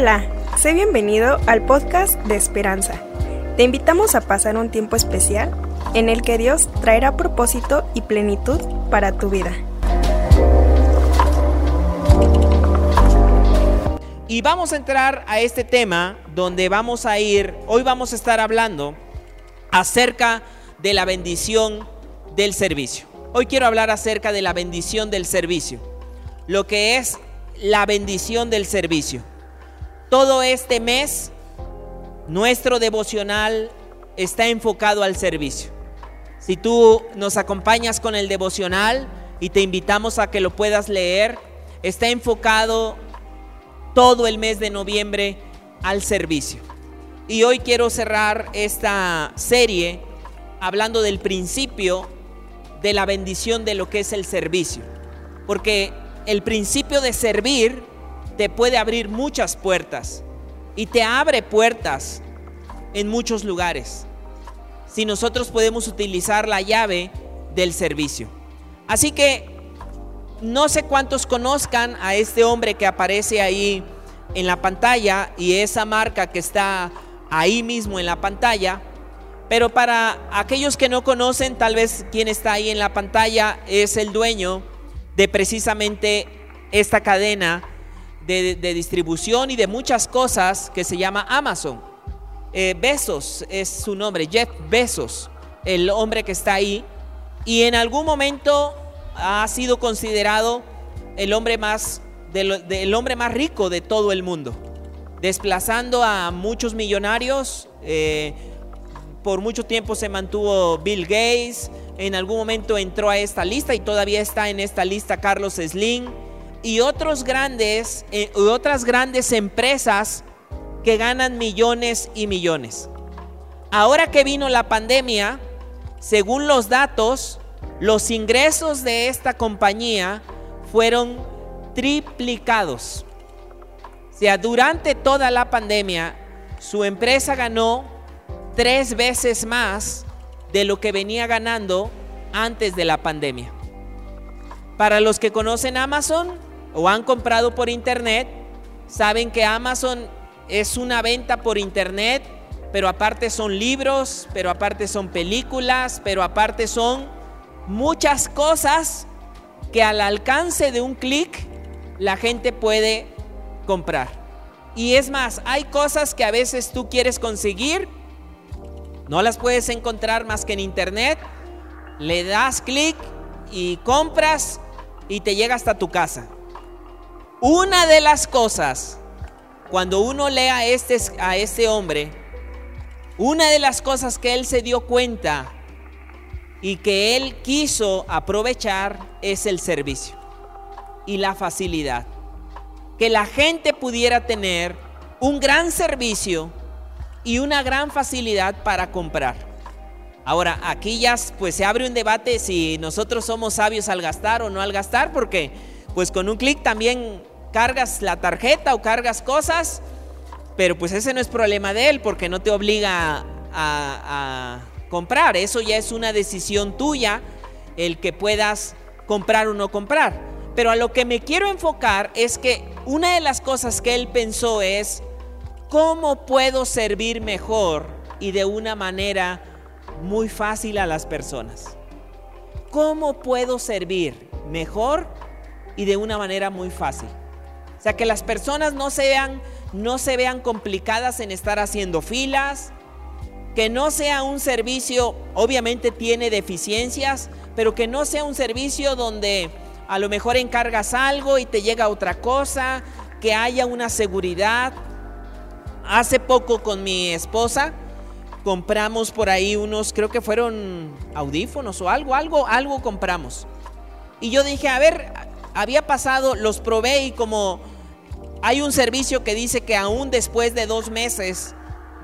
Hola, sé bienvenido al podcast de Esperanza. Te invitamos a pasar un tiempo especial en el que Dios traerá propósito y plenitud para tu vida. Y vamos a entrar a este tema donde vamos a ir, hoy vamos a estar hablando acerca de la bendición del servicio. Hoy quiero hablar acerca de la bendición del servicio, lo que es la bendición del servicio. Todo este mes, nuestro devocional está enfocado al servicio. Si tú nos acompañas con el devocional y te invitamos a que lo puedas leer, está enfocado todo el mes de noviembre al servicio. Y hoy quiero cerrar esta serie hablando del principio de la bendición de lo que es el servicio. Porque el principio de servir te puede abrir muchas puertas y te abre puertas en muchos lugares. Si nosotros podemos utilizar la llave del servicio. Así que no sé cuántos conozcan a este hombre que aparece ahí en la pantalla y esa marca que está ahí mismo en la pantalla. Pero para aquellos que no conocen, tal vez quien está ahí en la pantalla es el dueño de precisamente esta cadena de, distribución y de muchas cosas que se llama Amazon. Eh, Besos es su nombre, Jeff Besos, el hombre que está ahí. Y en algún momento ha sido considerado el hombre más, del, hombre más rico de todo el mundo, desplazando a muchos millonarios. Eh, por mucho tiempo se mantuvo Bill Gates, en algún momento entró a esta lista y todavía está en esta lista Carlos Slim y otros grandes, eh, otras grandes empresas que ganan millones y millones. Ahora que vino la pandemia, según los datos, los ingresos de esta compañía fueron triplicados. O sea, durante toda la pandemia, su empresa ganó tres veces más de lo que venía ganando antes de la pandemia. Para los que conocen Amazon o han comprado por internet, saben que Amazon es una venta por internet, pero aparte son libros, pero aparte son películas, pero aparte son muchas cosas que al alcance de un clic la gente puede comprar. Y es más, hay cosas que a veces tú quieres conseguir, no las puedes encontrar más que en internet, le das clic y compras y te llega hasta tu casa. Una de las cosas, cuando uno lea a este, a este hombre, una de las cosas que él se dio cuenta y que él quiso aprovechar es el servicio y la facilidad. Que la gente pudiera tener un gran servicio y una gran facilidad para comprar. Ahora, aquí ya pues se abre un debate si nosotros somos sabios al gastar o no al gastar, porque pues con un clic también cargas la tarjeta o cargas cosas, pero pues ese no es problema de él porque no te obliga a comprar. Eso ya es una decisión tuya, el que puedas comprar o no comprar. Pero a lo que me quiero enfocar es que una de las cosas que él pensó es, ¿cómo puedo servir mejor y de una manera muy fácil a las personas? ¿Cómo puedo servir mejor y de una manera muy fácil? O sea, que las personas no se vean, no se vean complicadas en estar haciendo filas, que no sea un servicio, obviamente tiene deficiencias, pero que no sea un servicio donde a lo mejor encargas algo y te llega otra cosa, que haya una seguridad. Hace poco con mi esposa compramos por ahí unos, creo que fueron audífonos o algo, algo, algo compramos. Y yo dije, a ver, había pasado, los probé y como hay un servicio que dice que aún después de dos meses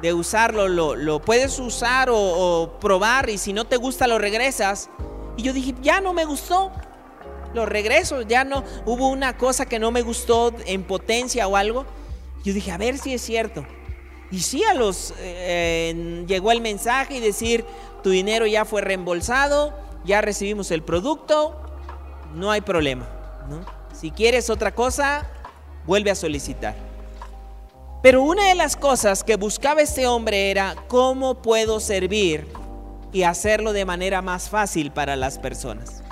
de usarlo, lo, puedes usar o, probar y si no te gusta lo regresas. Y yo dije, ya no me gustó, lo regreso, ya no, hubo una cosa que no me gustó en potencia o algo. Yo dije, a ver si es cierto. Y sí, a los eh, llegó el mensaje y decir, tu dinero ya fue reembolsado, ya recibimos el producto, no hay problema. Si quieres otra cosa, vuelve a solicitar. Pero una de las cosas que buscaba este hombre era cómo puedo servir y hacerlo de manera más fácil para las personas.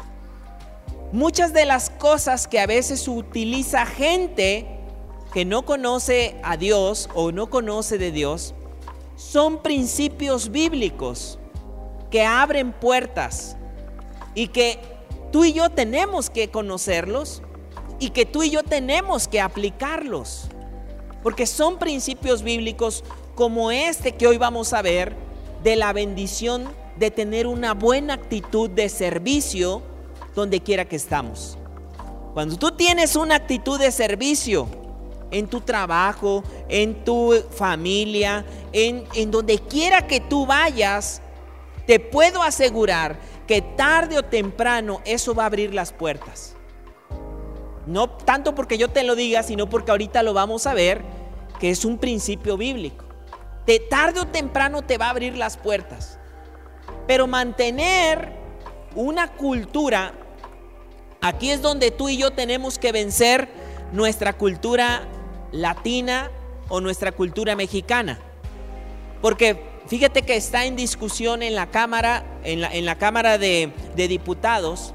Muchas de las cosas que a veces utiliza gente que no conoce a Dios o no conoce de Dios son principios bíblicos que abren puertas y que tú y yo tenemos que conocerlos y que tú y yo tenemos que aplicarlos. Porque son principios bíblicos como este que hoy vamos a ver de la bendición de tener una buena actitud de servicio donde quiera que estamos. Cuando tú tienes una actitud de servicio en tu trabajo, en tu familia, en, en donde quiera que tú vayas, te puedo asegurar que tarde o temprano eso va a abrir las puertas. No tanto porque yo te lo diga, sino porque ahorita lo vamos a ver, que es un principio bíblico. De tarde o temprano te va a abrir las puertas. Pero mantener una cultura, aquí es donde tú y yo tenemos que vencer nuestra cultura latina o nuestra cultura mexicana. Porque fíjate que está en discusión en la Cámara, en la, Cámara de, Diputados,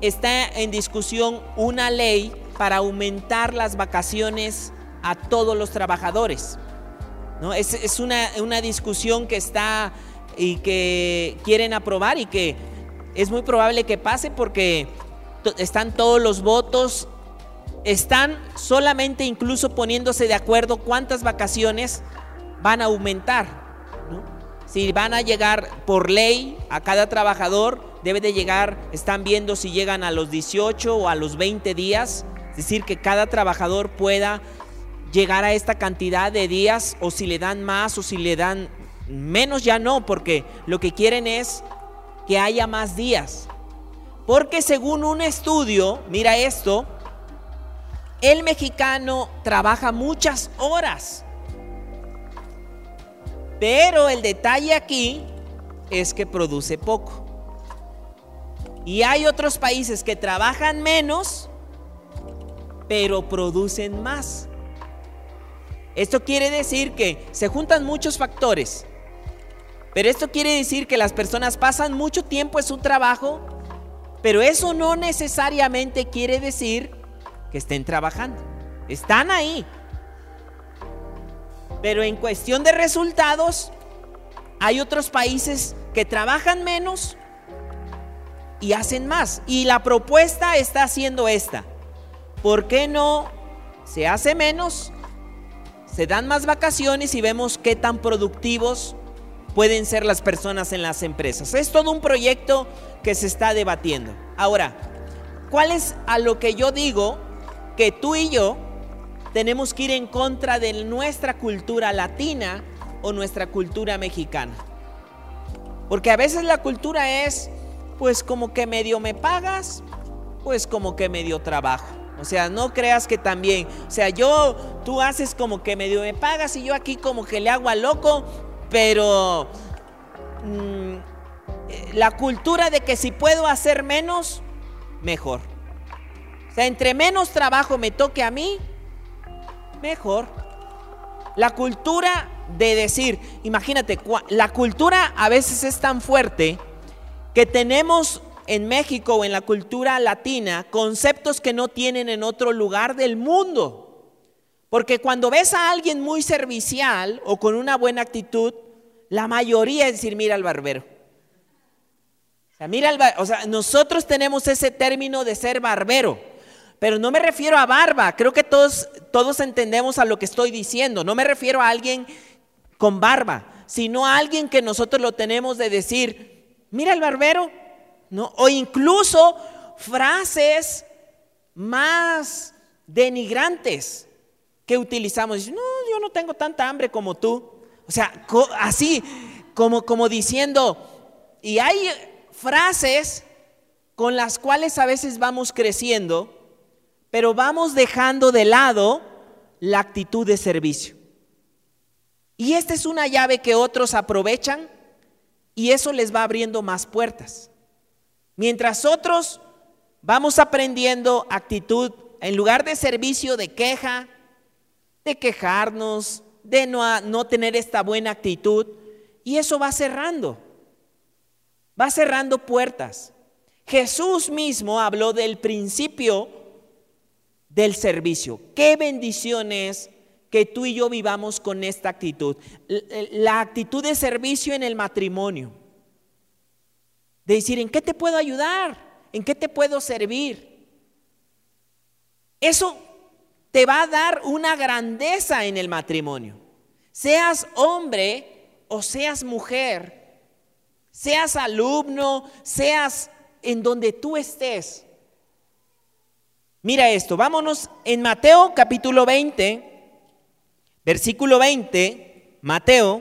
está en discusión una ley para aumentar las vacaciones a todos los trabajadores. ¿no? Es, una, discusión que está y que quieren aprobar y que es muy probable que pase porque están todos los votos, están solamente incluso poniéndose de acuerdo cuántas vacaciones van a aumentar. Si van a llegar por ley a cada trabajador, debe de llegar, están viendo si llegan a los 18 o a los 20 días, es decir, que cada trabajador pueda llegar a esta cantidad de días o si le dan más o si le dan menos ya no, porque lo que quieren es que haya más días. Porque según un estudio, mira esto, el mexicano trabaja muchas horas. Pero el detalle aquí es que produce poco. Y hay otros países que trabajan menos, pero producen más. Esto quiere decir que se juntan muchos factores. Pero esto quiere decir que las personas pasan mucho tiempo en su trabajo, pero eso no necesariamente quiere decir que estén trabajando. Están ahí. Pero en cuestión de resultados, hay otros países que trabajan menos, y hacen más. Y la propuesta está haciendo esta. ¿Por qué no se hace menos? Se dan más vacaciones y vemos qué tan productivos pueden ser las personas en las empresas. Es todo un proyecto que se está debatiendo. Ahora, ¿cuál es a lo que yo digo que tú y yo tenemos que ir en contra de nuestra cultura latina o nuestra cultura mexicana? Porque a veces la cultura es pues como que medio me pagas, pues como que medio trabajo. O sea, no creas que también, o sea, yo, tú haces como que medio me pagas y yo aquí como que le hago a loco, pero mm, la cultura de que si puedo hacer menos, mejor. O sea, entre menos trabajo me toque a mí, mejor. La cultura de decir, imagínate, la cultura a veces es tan fuerte que tenemos en México o en la cultura latina conceptos que no tienen en otro lugar del mundo. Porque cuando ves a alguien muy servicial o con una buena actitud, la mayoría es decir, mira al barbero. O sea, nosotros tenemos ese término de ser barbero, pero no me refiero a barba, creo que todos, todos entendemos a lo que estoy diciendo, no me refiero a alguien con barba, sino a alguien que nosotros lo tenemos de decir, mira el barbero, ¿no? O incluso frases más denigrantes que utilizamos. No, yo no tengo tanta hambre como tú. O sea, así como, como diciendo, y hay frases con las cuales a veces vamos creciendo, pero vamos dejando de lado la actitud de servicio. Y esta es una llave que otros aprovechan y eso les va abriendo más puertas. Mientras otros vamos aprendiendo actitud, en lugar de servicio de queja, de quejarnos, de no, no tener esta buena actitud y eso va cerrando, va cerrando puertas. Jesús mismo habló del principio del servicio. Qué bendición es que tú y yo vivamos con esta actitud. La actitud de servicio en el matrimonio. De decir, ¿en qué te puedo ayudar? ¿En qué te puedo servir? Eso te va a dar una grandeza en el matrimonio. Seas hombre o seas mujer, seas alumno, seas en donde tú estés. Mira esto, vámonos en Mateo capítulo 20, versículo 20, Mateo,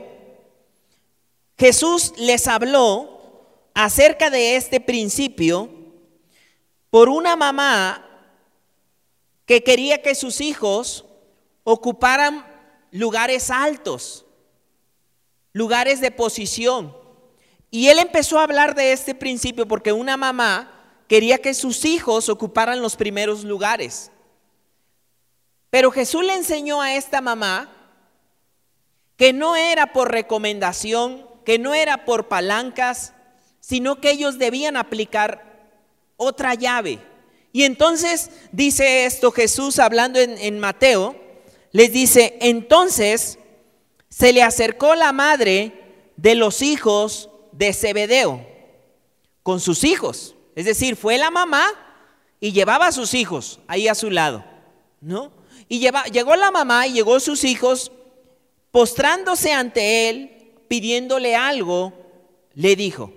Jesús les habló acerca de este principio por una mamá que quería que sus hijos ocuparan lugares altos, lugares de posición. Y él empezó a hablar de este principio porque una mamá quería que sus hijos ocuparan los primeros lugares. Pero Jesús le enseñó a esta mamá que no era por recomendación, que no era por palancas, sino que ellos debían aplicar otra llave. Y entonces dice esto Jesús hablando en, Mateo, les dice, entonces se le acercó la madre de los hijos de Zebedeo con sus hijos. Es decir, fue la mamá y llevaba a sus hijos ahí a su lado, ¿no? Y llegó la mamá y llegó sus hijos postrándose ante él, pidiéndole algo, le dijo,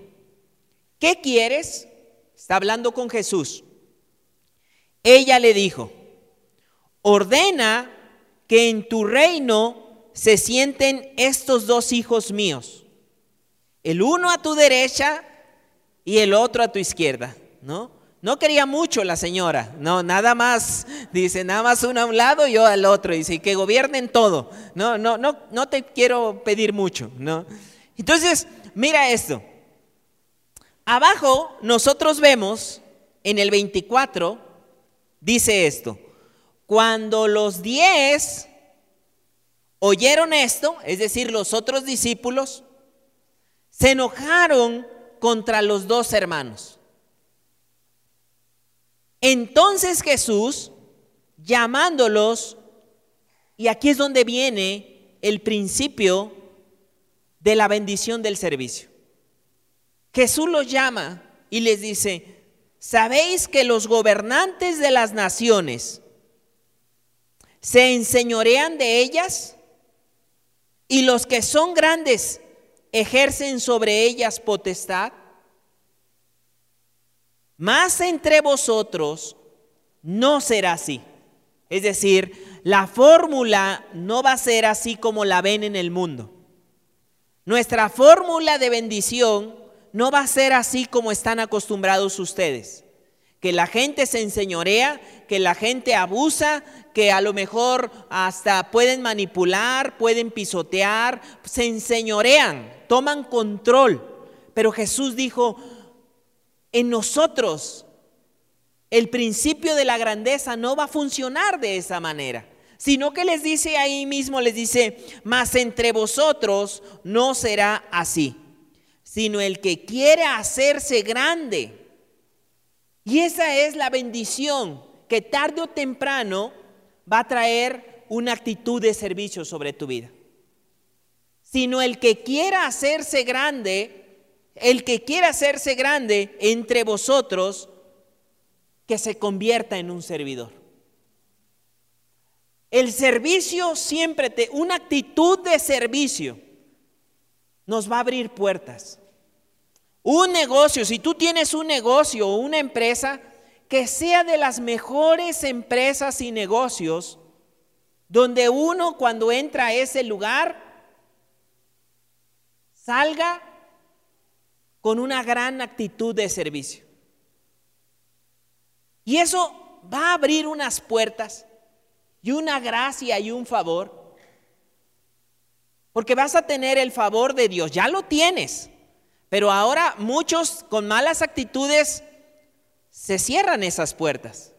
¿qué quieres? Está hablando con Jesús. Ella le dijo, ordena que en tu reino se sienten estos dos hijos míos, el uno a tu derecha y el otro a tu izquierda, ¿no? No quería mucho la señora, no, nada más, dice, nada más uno a un lado y yo al otro, dice, que gobiernen todo. No, no, no, no te quiero pedir mucho, ¿no? Entonces, mira esto. Abajo nosotros vemos en el 24 dice esto, cuando los diez oyeron esto, es decir, los otros discípulos, se enojaron contra los dos hermanos. Entonces Jesús, llamándolos, y aquí es donde viene el principio de la bendición del servicio. Jesús los llama y les dice, ¿Sabéis que los gobernantes de las naciones se enseñorean de ellas? Y los que son grandes ejercen sobre ellas potestad. Mas entre vosotros no será así. Es decir, la fórmula no va a ser así como la ven en el mundo. Nuestra fórmula de bendición no va a ser así como están acostumbrados ustedes. Que la gente se enseñorea, que la gente abusa, que a lo mejor hasta pueden manipular, pueden pisotear, se enseñorean, toman control. Pero Jesús dijo, en nosotros el principio de la grandeza no va a funcionar de esa manera sino que les dice ahí mismo, les dice, mas entre vosotros no será así sino el que quiere hacerse grande. Y esa es la bendición que tarde o temprano va a traer una actitud de servicio sobre tu vida. Sino el que quiera hacerse grande, el que quiera hacerse grande entre vosotros, que se convierta en un servidor. El servicio siempre te, una actitud de servicio nos va a abrir puertas. Un negocio, si tú tienes un negocio o una empresa, que sea de las mejores empresas y negocios, donde uno cuando entra a ese lugar salga con una gran actitud de servicio. Y eso va a abrir unas puertas y una gracia y un favor. Porque vas a tener el favor de Dios, ya lo tienes. Pero ahora muchos con malas actitudes se cierran esas puertas.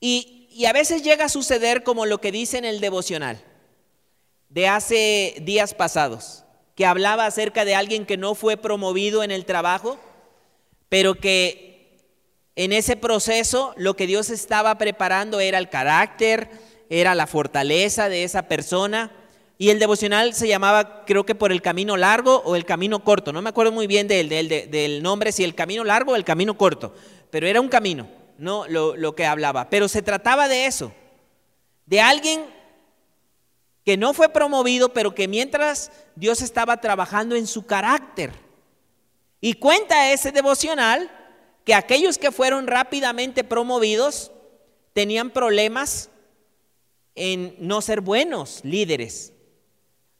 Y, a veces llega a suceder como lo que dice en el devocional. de hace días pasados, que hablaba acerca de alguien que no fue promovido en el trabajo, pero que en ese proceso lo que Dios estaba preparando era el carácter, era la fortaleza de esa persona. Y el devocional se llamaba, creo que por el camino largo o el camino corto. No me acuerdo muy bien del, del, nombre, si el camino largo o el camino corto. Pero era un camino, no lo, lo que hablaba. Pero se trataba de eso, de alguien que no fue promovido, pero que mientras Dios estaba trabajando en su carácter. Y cuenta ese devocional que aquellos que fueron rápidamente promovidos tenían problemas en no ser buenos líderes.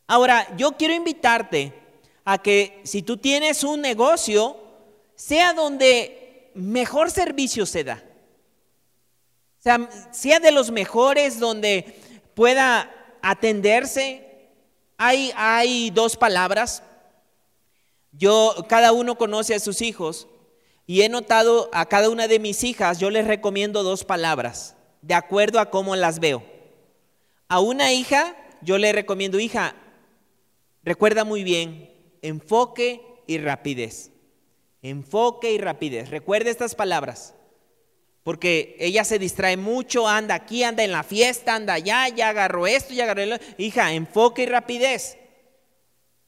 Ahora, yo quiero invitarte a que si tú tienes un negocio, sea donde mejor servicio se da. O sea, sea de los mejores donde pueda atenderse. Hay, dos palabras. Yo, cada uno conoce a sus hijos y he notado a cada una de mis hijas, yo les recomiendo dos palabras, de acuerdo a cómo las veo. A una hija, yo le recomiendo, hija, recuerda muy bien, enfoque y rapidez. Enfoque y rapidez. Recuerda estas palabras. Porque ella se distrae mucho, anda aquí, anda en la fiesta, anda allá, ya agarró esto, ya agarró lo. Hija, enfoque y rapidez.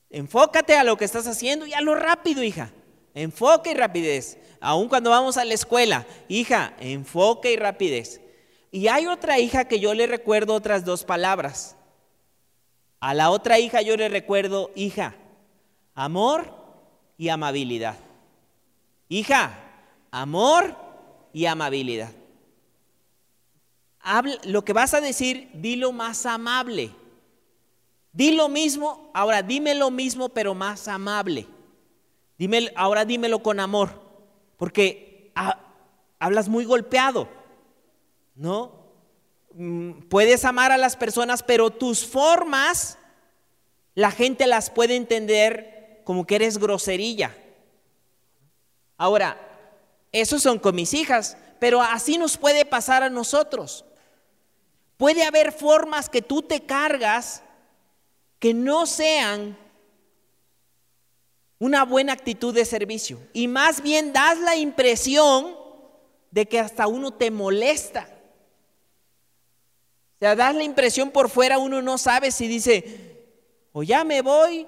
Enfócate a lo que estás haciendo y a lo rápido, hija. Enfoque y rapidez. Aun cuando vamos a la escuela, hija, enfoque y rapidez. Y hay otra hija que yo le recuerdo otras dos palabras. A la otra hija yo le recuerdo, hija, amor y amabilidad. Hija, amor y amabilidad. lo que vas a decir, dilo más amable. Di lo mismo, ahora dime lo mismo, pero más amable. Dime, ahora dímelo con amor, porque hablas muy golpeado, ¿no? Mm, puedes amar a las personas, pero tus formas, la gente las puede entender como que eres groserilla. Ahora, esos son con mis hijas, pero así nos puede pasar a nosotros. Puede haber formas que tú te cargas que no sean una buena actitud de servicio y más bien das la impresión de que hasta uno te molesta. O sea, das la impresión por fuera, uno no sabe si dice, o ya me voy,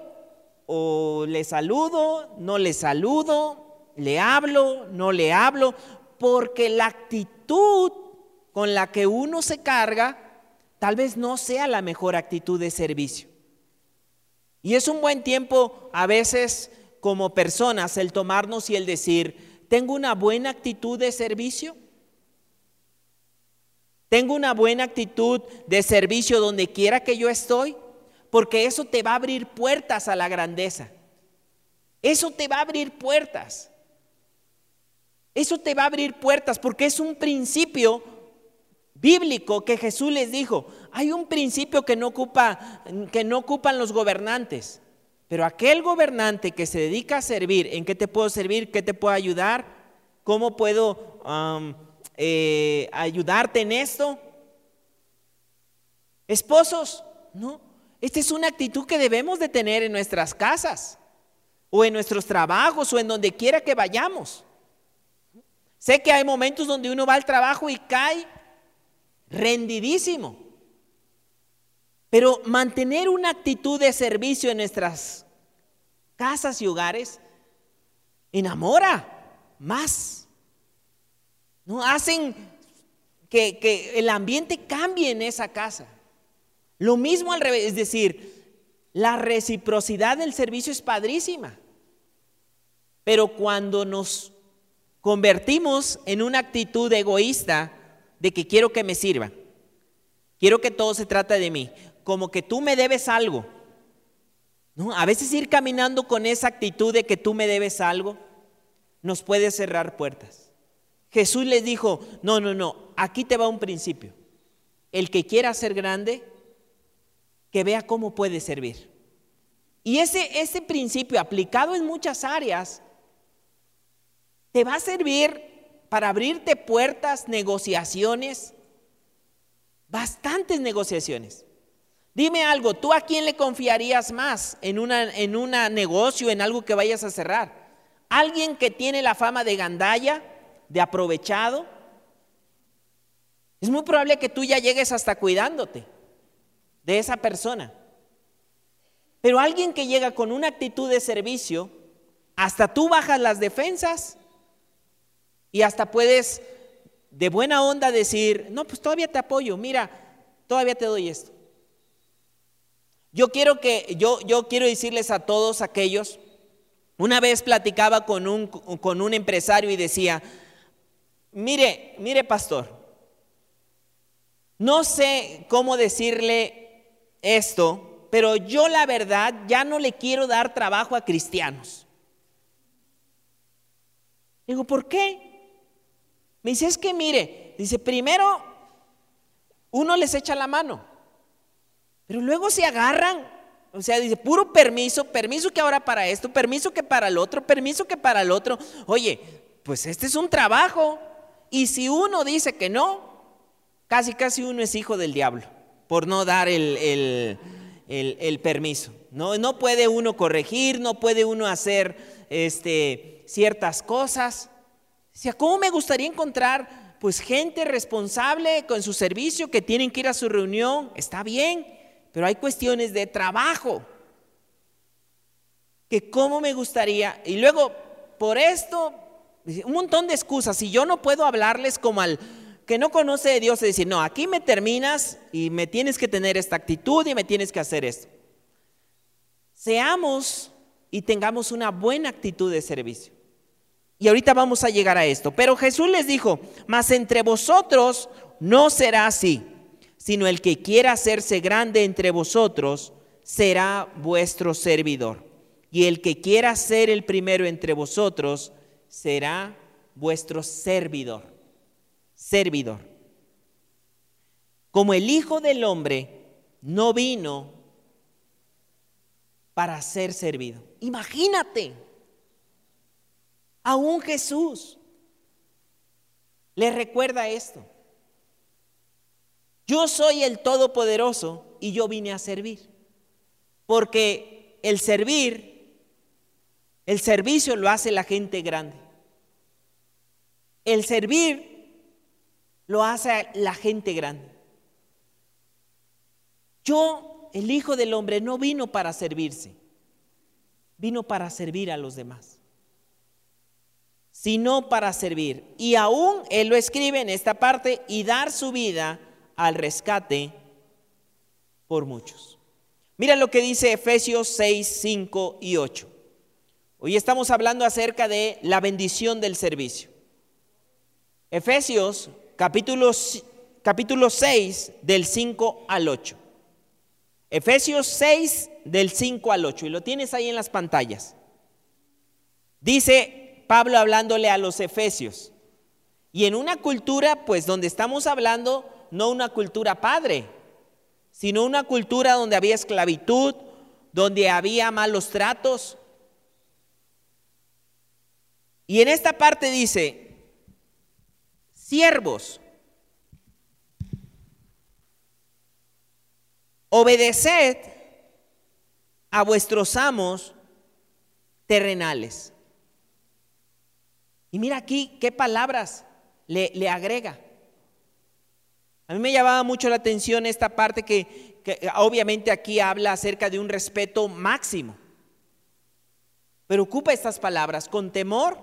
o le saludo, no le saludo, le hablo, no le hablo, porque la actitud con la que uno se carga tal vez no sea la mejor actitud de servicio. Y es un buen tiempo a veces como personas el tomarnos y el decir, ¿tengo una buena actitud de servicio? ¿Tengo una buena actitud de servicio donde quiera que yo estoy? Porque eso te va a abrir puertas a la grandeza. Eso te va a abrir puertas. Eso te va a abrir puertas porque es un principio bíblico que Jesús les dijo. Hay un principio que no, ocupa, que no ocupan los gobernantes, pero aquel gobernante que se dedica a servir, ¿en qué te puedo servir? ¿Qué te puedo ayudar? ¿Cómo puedo eh, ayudarte en esto? Esposos, no. Esta es una actitud que debemos de tener en nuestras casas o en nuestros trabajos o en donde quiera que vayamos. Sé que hay momentos donde uno va al trabajo y cae rendidísimo. Pero mantener una actitud de servicio en nuestras casas y hogares enamora más. ¿No? Hacen que, que el ambiente cambie en esa casa. Lo mismo al revés, es decir, la reciprocidad del servicio es padrísima. Pero cuando nos convertimos en una actitud egoísta de que quiero que me sirva. Quiero que todo se trate de mí, como que tú me debes algo. ¿No? A veces ir caminando con esa actitud de que tú me debes algo nos puede cerrar puertas. Jesús les dijo, no, no, no, aquí te va un principio. El que quiera ser grande, que vea cómo puede servir. Y ese, ese principio aplicado en muchas áreas te va a servir para abrirte puertas, negociaciones, bastantes negociaciones. Dime algo, ¿tú a quién le confiarías más en un en una negocio, en algo que vayas a cerrar? ¿Alguien que tiene la fama de gandalla, de aprovechado? Es muy probable que tú ya llegues hasta cuidándote de esa persona. Pero alguien que llega con una actitud de servicio, hasta tú bajas las defensas y hasta puedes de buena onda decir, no, pues todavía te apoyo, mira, todavía te doy esto. Yo quiero que, yo, yo quiero decirles a todos aquellos, una vez platicaba con un, con un empresario y decía, mire, mire pastor, no sé cómo decirle esto, pero yo la verdad ya no le quiero dar trabajo a cristianos. Digo, ¿por qué? Me dice, es que mire, dice, primero uno les echa la mano, pero luego se agarran, o sea, dice, puro permiso, permiso que ahora para esto, permiso que para el otro, permiso que para el otro. Oye, pues este es un trabajo, y si uno dice que no, casi, casi uno es hijo del diablo, por no dar el el, permiso. ¿no? no puede uno corregir, no puede uno hacer este, ciertas cosas. Sea, ¿cómo me gustaría encontrar pues gente responsable con su servicio que tienen que ir a su reunión? Está bien, pero hay cuestiones de trabajo. Que cómo me gustaría, y luego por esto, un montón de excusas, si yo no puedo hablarles como al que no conoce de Dios es decir, no, aquí me terminas y me tienes que tener esta actitud y me tienes que hacer esto. Seamos y tengamos una buena actitud de servicio. Y ahorita vamos a llegar a esto. Pero Jesús les dijo, mas entre vosotros no será así, sino el que quiera hacerse grande entre vosotros será vuestro servidor. Y el que quiera ser el primero entre vosotros será vuestro servidor servidor. Como el Hijo del Hombre no vino para ser servido. Imagínate, aún Jesús le recuerda esto. Yo soy el Todopoderoso y yo vine a servir. Porque el servir, el servicio lo hace la gente grande. El servir lo hace la gente grande. Yo, el Hijo del Hombre, no vino para servirse, vino para servir a los demás, sino para servir. Y aún Él lo escribe en esta parte y dar su vida al rescate por muchos. Mira lo que dice Efesios 6, 5 y 8. Hoy estamos hablando acerca de la bendición del servicio. Efesios capítulo, capítulo 6 del 5 al 8. Efesios 6 del 5 al 8. Y lo tienes ahí en las pantallas. Dice Pablo hablándole a los efesios. Y en una cultura, pues donde estamos hablando, no una cultura padre, sino una cultura donde había esclavitud, donde había malos tratos. Y en esta parte dice, siervos, obedeced a vuestros amos terrenales. Y mira aquí qué palabras le, agrega. A mí me llamaba mucho la atención esta parte que, que obviamente aquí habla acerca de un respeto máximo. Pero ocupa estas palabras con temor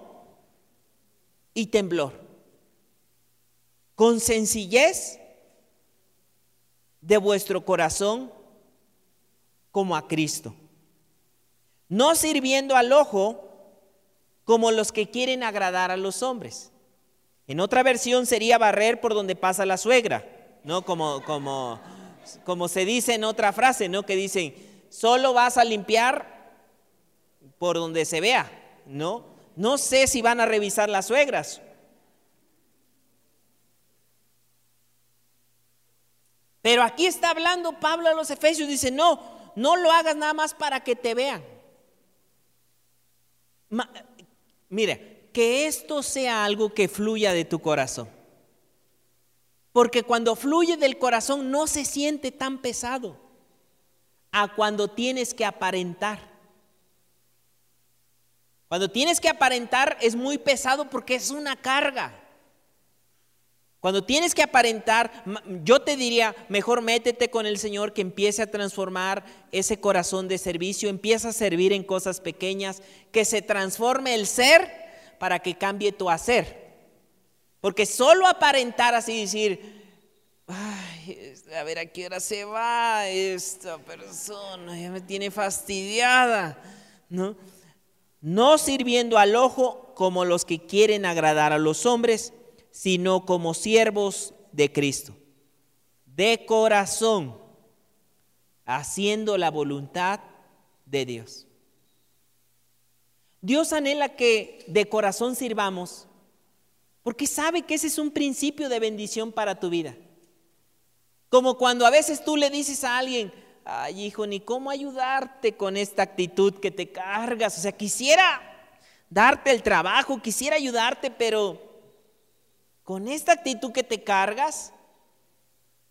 y temblor con sencillez de vuestro corazón como a Cristo, no sirviendo al ojo como los que quieren agradar a los hombres. En otra versión sería barrer por donde pasa la suegra, ¿no? Como, como, como se dice en otra frase, ¿no? Que dicen, solo vas a limpiar por donde se vea, ¿no? No sé si van a revisar las suegras, Pero aquí está hablando Pablo a los Efesios, dice, no, no lo hagas nada más para que te vean. Mira, que esto sea algo que fluya de tu corazón. Porque cuando fluye del corazón no se siente tan pesado. a cuando tienes que aparentar. Cuando tienes que aparentar es muy pesado porque es una carga. Cuando tienes que aparentar, yo te diría, mejor métete con el Señor que empiece a transformar ese corazón de servicio, empieza a servir en cosas pequeñas, que se transforme el ser para que cambie tu hacer. Porque solo aparentar así decir, ay, a ver a qué hora se va esta persona, ya me tiene fastidiada, ¿no? No sirviendo al ojo como los que quieren agradar a los hombres, sino como siervos de Cristo, de corazón, haciendo la voluntad de Dios. Dios anhela que de corazón sirvamos, porque sabe que ese es un principio de bendición para tu vida. Como cuando a veces tú le dices a alguien, ay hijo, ni cómo ayudarte con esta actitud que te cargas. O sea, quisiera darte el trabajo, quisiera ayudarte, pero con esta actitud que te cargas,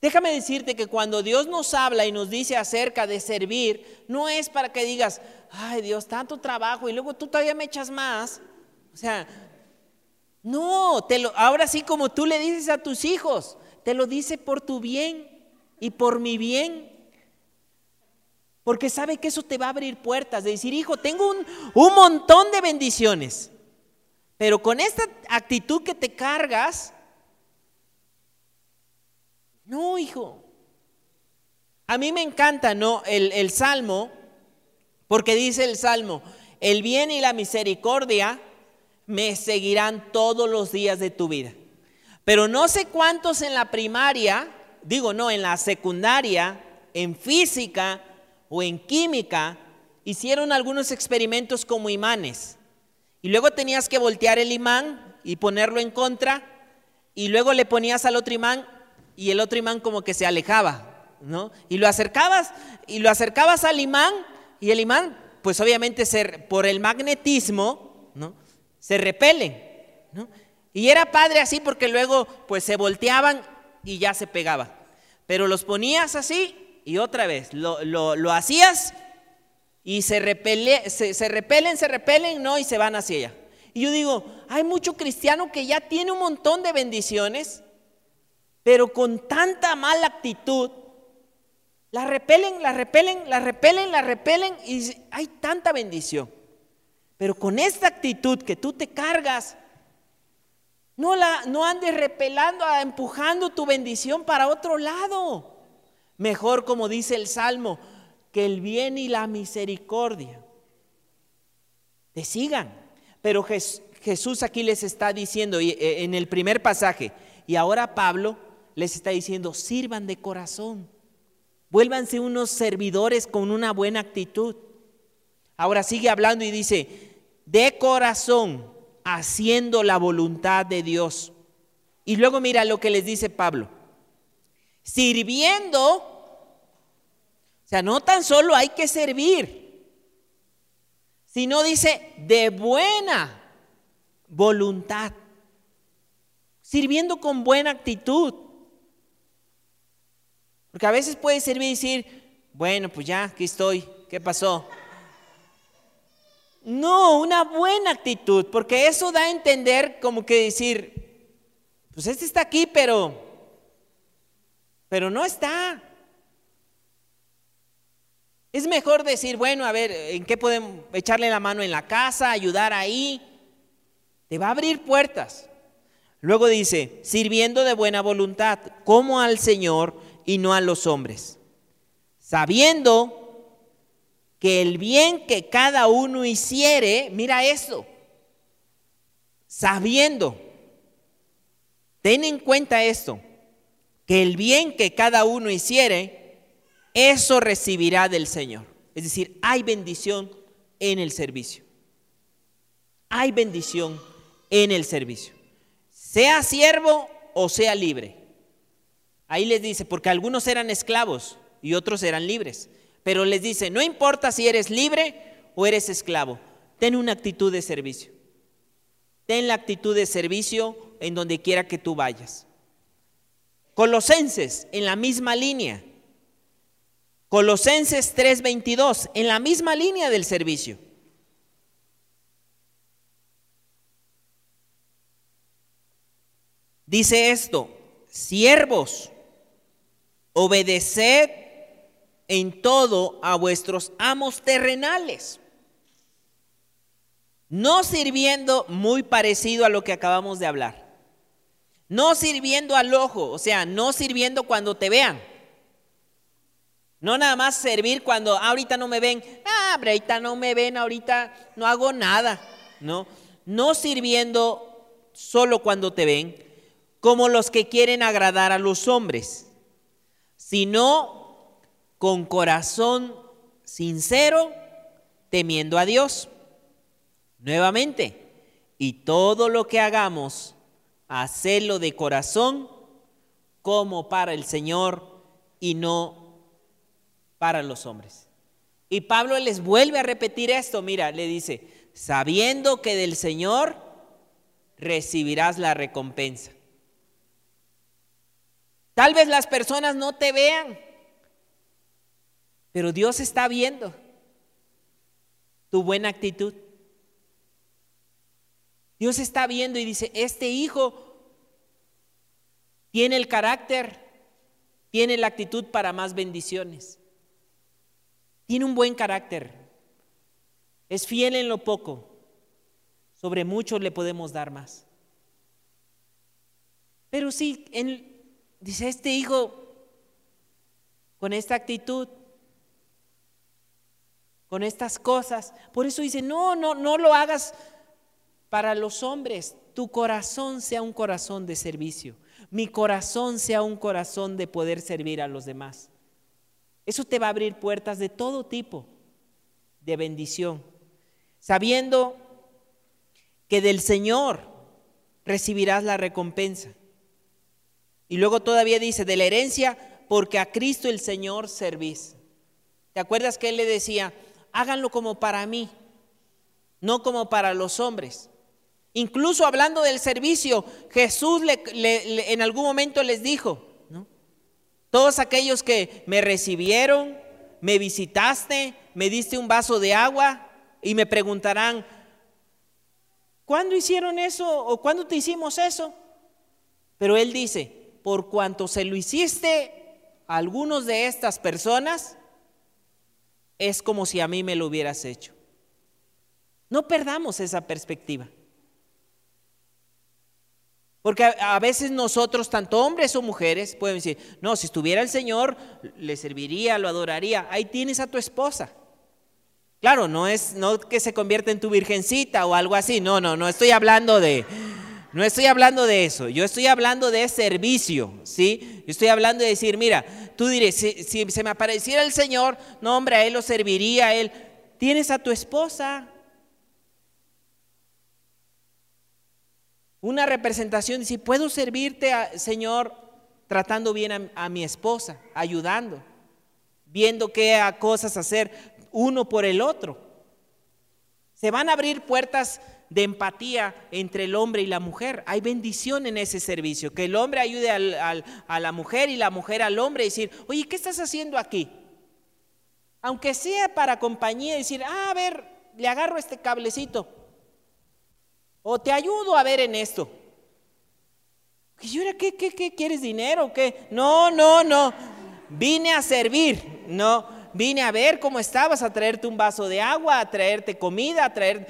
déjame decirte que cuando Dios nos habla y nos dice acerca de servir, no es para que digas, ay Dios, tanto trabajo y luego tú todavía me echas más. O sea, no, te lo, ahora sí como tú le dices a tus hijos, te lo dice por tu bien y por mi bien. Porque sabe que eso te va a abrir puertas de decir, hijo, tengo un, un montón de bendiciones. Pero con esta actitud que te cargas, no, hijo. A mí me encanta, ¿no? El, el salmo, porque dice el salmo, el bien y la misericordia me seguirán todos los días de tu vida. Pero no sé cuántos en la primaria, digo no, en la secundaria, en física o en química, hicieron algunos experimentos como imanes. Y luego tenías que voltear el imán y ponerlo en contra. Y luego le ponías al otro imán y el otro imán como que se alejaba, ¿no? Y lo acercabas y lo acercabas al imán y el imán, pues obviamente por el magnetismo, ¿no? Se repelen, ¿no? Y era padre así porque luego pues se volteaban y ya se pegaba. Pero los ponías así y otra vez lo, lo hacías y se, se, repelen, se repelen, no, y se van hacia ella. Y yo digo, hay mucho cristiano que ya tiene un montón de bendiciones, pero con tanta mala actitud, la repelen, la repelen, la repelen, la repelen, y hay tanta bendición. Pero con esta actitud que tú te cargas, no, la, no andes repelando, empujando tu bendición para otro lado. Mejor como dice el Salmo, que el bien y la misericordia te sigan. Pero Jesús aquí les está diciendo eh, en el primer pasaje, y ahora Pablo les está diciendo, sirvan de corazón, vuélvanse unos servidores con una buena actitud. Ahora sigue hablando y dice, de corazón, haciendo la voluntad de Dios. Y luego mira lo que les dice Pablo, sirviendo sea, no tan solo hay que servir, sino dice de buena voluntad, sirviendo con buena actitud. Porque a veces puede servir y decir, bueno, pues ya, aquí estoy, ¿qué pasó? No, una buena actitud, porque eso da a entender como que decir, pues este está aquí, pero, pero no está. Es mejor decir, bueno, a ver, ¿en qué podemos echarle la mano en la casa, ayudar ahí? Te va a abrir puertas. Luego dice, sirviendo de buena voluntad, como al Señor y no a los hombres, sabiendo que el bien que cada uno hiciere, mira eso, sabiendo, ten en cuenta esto, que el bien que cada uno hiciere, eso recibirá del Señor. Es decir, hay bendición en el servicio. Hay bendición en el servicio. Sea siervo o sea libre. Ahí les dice, porque algunos eran esclavos y otros eran libres. Pero les dice, no importa si eres libre o eres esclavo, ten una actitud de servicio. Ten la actitud de servicio en donde quiera que tú vayas. Colosenses, en la misma línea. Colosenses 3:22, en la misma línea del servicio. Dice esto, siervos, obedeced en todo a vuestros amos terrenales, no sirviendo muy parecido a lo que acabamos de hablar, no sirviendo al ojo, o sea, no sirviendo cuando te vean. No nada más servir cuando ah, ahorita no me ven, ah, ahorita no me ven, ahorita no hago nada, ¿no? No sirviendo solo cuando te ven, como los que quieren agradar a los hombres, sino con corazón sincero, temiendo a Dios. Nuevamente, y todo lo que hagamos, hacerlo de corazón como para el Señor y no para los hombres. Y Pablo les vuelve a repetir esto, mira, le dice, sabiendo que del Señor recibirás la recompensa. Tal vez las personas no te vean, pero Dios está viendo tu buena actitud. Dios está viendo y dice, este hijo tiene el carácter, tiene la actitud para más bendiciones, tiene un buen carácter, es fiel en lo poco, sobre mucho le podemos dar más. Pero sí, en, Dice, este hijo, con esta actitud, con estas cosas, por eso dice, no, no, no lo hagas para los hombres, tu corazón sea un corazón de servicio, mi corazón sea un corazón de poder servir a los demás. Eso te va a abrir puertas de todo tipo de bendición, sabiendo que del Señor recibirás la recompensa. Y luego todavía dice, de la herencia, porque a Cristo el Señor servís. ¿Te acuerdas que Él le decía, háganlo como para mí, no como para los hombres? Incluso hablando del servicio, Jesús en algún momento les dijo, todos aquellos que me recibieron, me visitaste, me diste un vaso de agua y me preguntarán, ¿cuándo hicieron eso o cuándo te hicimos eso? Pero Él dice, por cuanto se lo hiciste a algunos de estas personas, es como si a mí me lo hubieras hecho. No perdamos esa perspectiva. Porque a, veces nosotros, tanto hombres o mujeres, pueden decir, no, si estuviera el Señor, le serviría, lo adoraría. Ahí tienes a tu esposa. Claro, no es no que se convierta en tu virgencita o algo así. No, no, no estoy hablando de, no estoy hablando de eso, yo estoy hablando de servicio, ¿sí? Estoy hablando de decir, mira, tú dirás, si, se me apareciera el Señor, no hombre, a Él lo serviría, a Él. Tienes a tu esposa. Una representación, si puedo servirte, Señor, tratando bien a, a mi esposa, ayudando, viendo qué cosas hacer uno por el otro. Se van a abrir puertas de empatía entre el hombre y la mujer. Hay bendición en ese servicio, que el hombre ayude a la mujer y la mujer al hombre y decir, oye, ¿qué estás haciendo aquí? Aunque sea para compañía, decir, ah, a ver, le agarro este cablecito. O te ayudo a ver en esto. ¿Y ahora qué, qué, qué quieres dinero? ¿Qué? No, no, no. Vine a servir, no. Vine a ver cómo estabas, a traerte un vaso de agua, a traerte comida, a traer...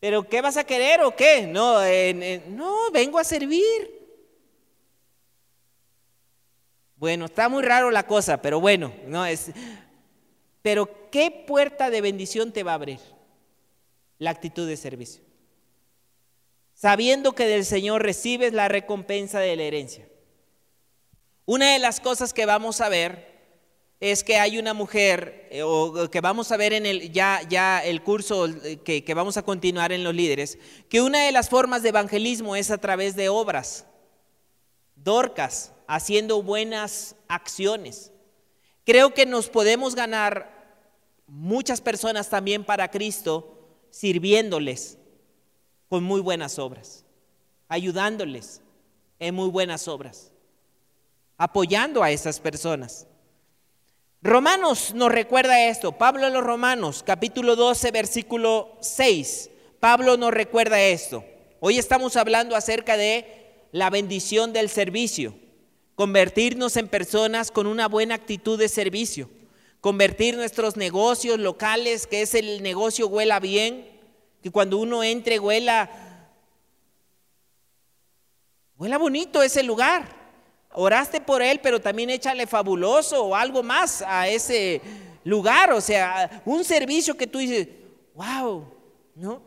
¿Pero qué vas a querer o qué? No, no, vengo a servir. Bueno, está muy raro la cosa, pero bueno, no es. Pero ¿qué puerta de bendición te va a abrir? La actitud de servicio. Sabiendo que del Señor recibes la recompensa de la herencia. Una de las cosas que vamos a ver es que hay una mujer, eh, o que vamos a ver en el, ya, ya el curso eh, que, que vamos a continuar en los líderes, que una de las formas de evangelismo es a través de obras, dorcas, haciendo buenas acciones. Creo que nos podemos ganar muchas personas también para Cristo sirviéndoles con muy buenas obras, ayudándoles en muy buenas obras, apoyando a esas personas. Romanos nos recuerda esto. Pablo a los Romanos, capítulo 12, versículo 6. Pablo nos recuerda esto. Hoy estamos hablando acerca de la bendición del servicio. Convertirnos en personas con una buena actitud de servicio. Convertir nuestros negocios locales, que es el negocio huela bien, que cuando uno entre huela, huela bonito ese lugar. Oraste por él, pero también échale fabuloso o algo más a ese lugar. O sea, un servicio que tú dices, wow, ¿no?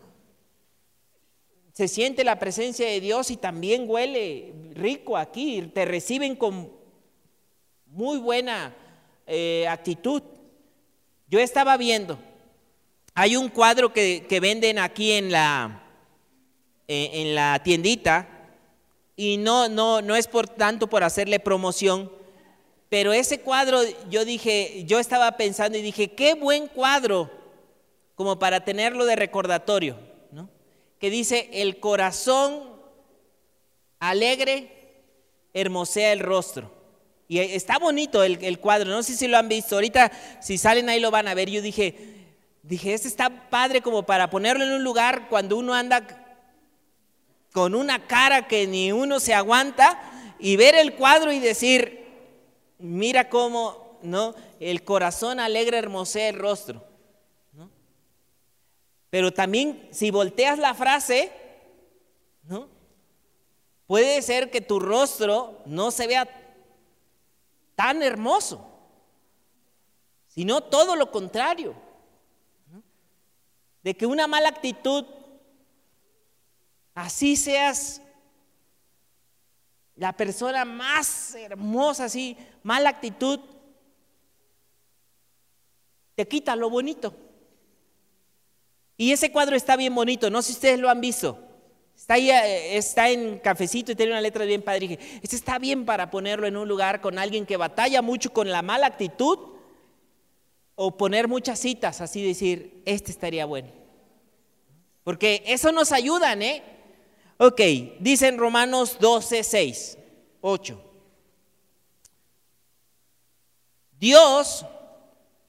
Se siente la presencia de Dios y también huele rico aquí. Te reciben con muy buena eh, actitud. Yo estaba viendo, hay un cuadro que, venden aquí en la, eh, en la tiendita y no, no, no es por tanto por hacerle promoción, pero ese cuadro yo dije, yo estaba pensando y dije, qué buen cuadro como para tenerlo de recordatorio, ¿no? Que dice, el corazón alegre hermosea el rostro. Y está bonito el, cuadro, no sé si lo han visto, ahorita si salen ahí lo van a ver. Yo dije, dije, este está padre como para ponerlo en un lugar cuando uno anda con una cara que ni uno se aguanta y ver el cuadro y decir, mira cómo, ¿no? El corazón alegre hermosea el rostro. ¿no? Pero también si volteas la frase, ¿no? Puede ser que tu rostro no se vea tan hermoso, sino todo lo contrario. De que una mala actitud Así seas la persona más hermosa, así, mala actitud, te quita lo bonito. Y ese cuadro está bien bonito, no sé si ustedes lo han visto. Está ahí, eh, está en cafecito y tiene una letra bien padre. dije, este está bien para ponerlo en un lugar con alguien que batalla mucho con la mala actitud o poner muchas citas, así decir, este estaría bueno. Porque eso nos ayudan, ¿eh? Ok, dice en Romanos 12, 6, 8. Dios,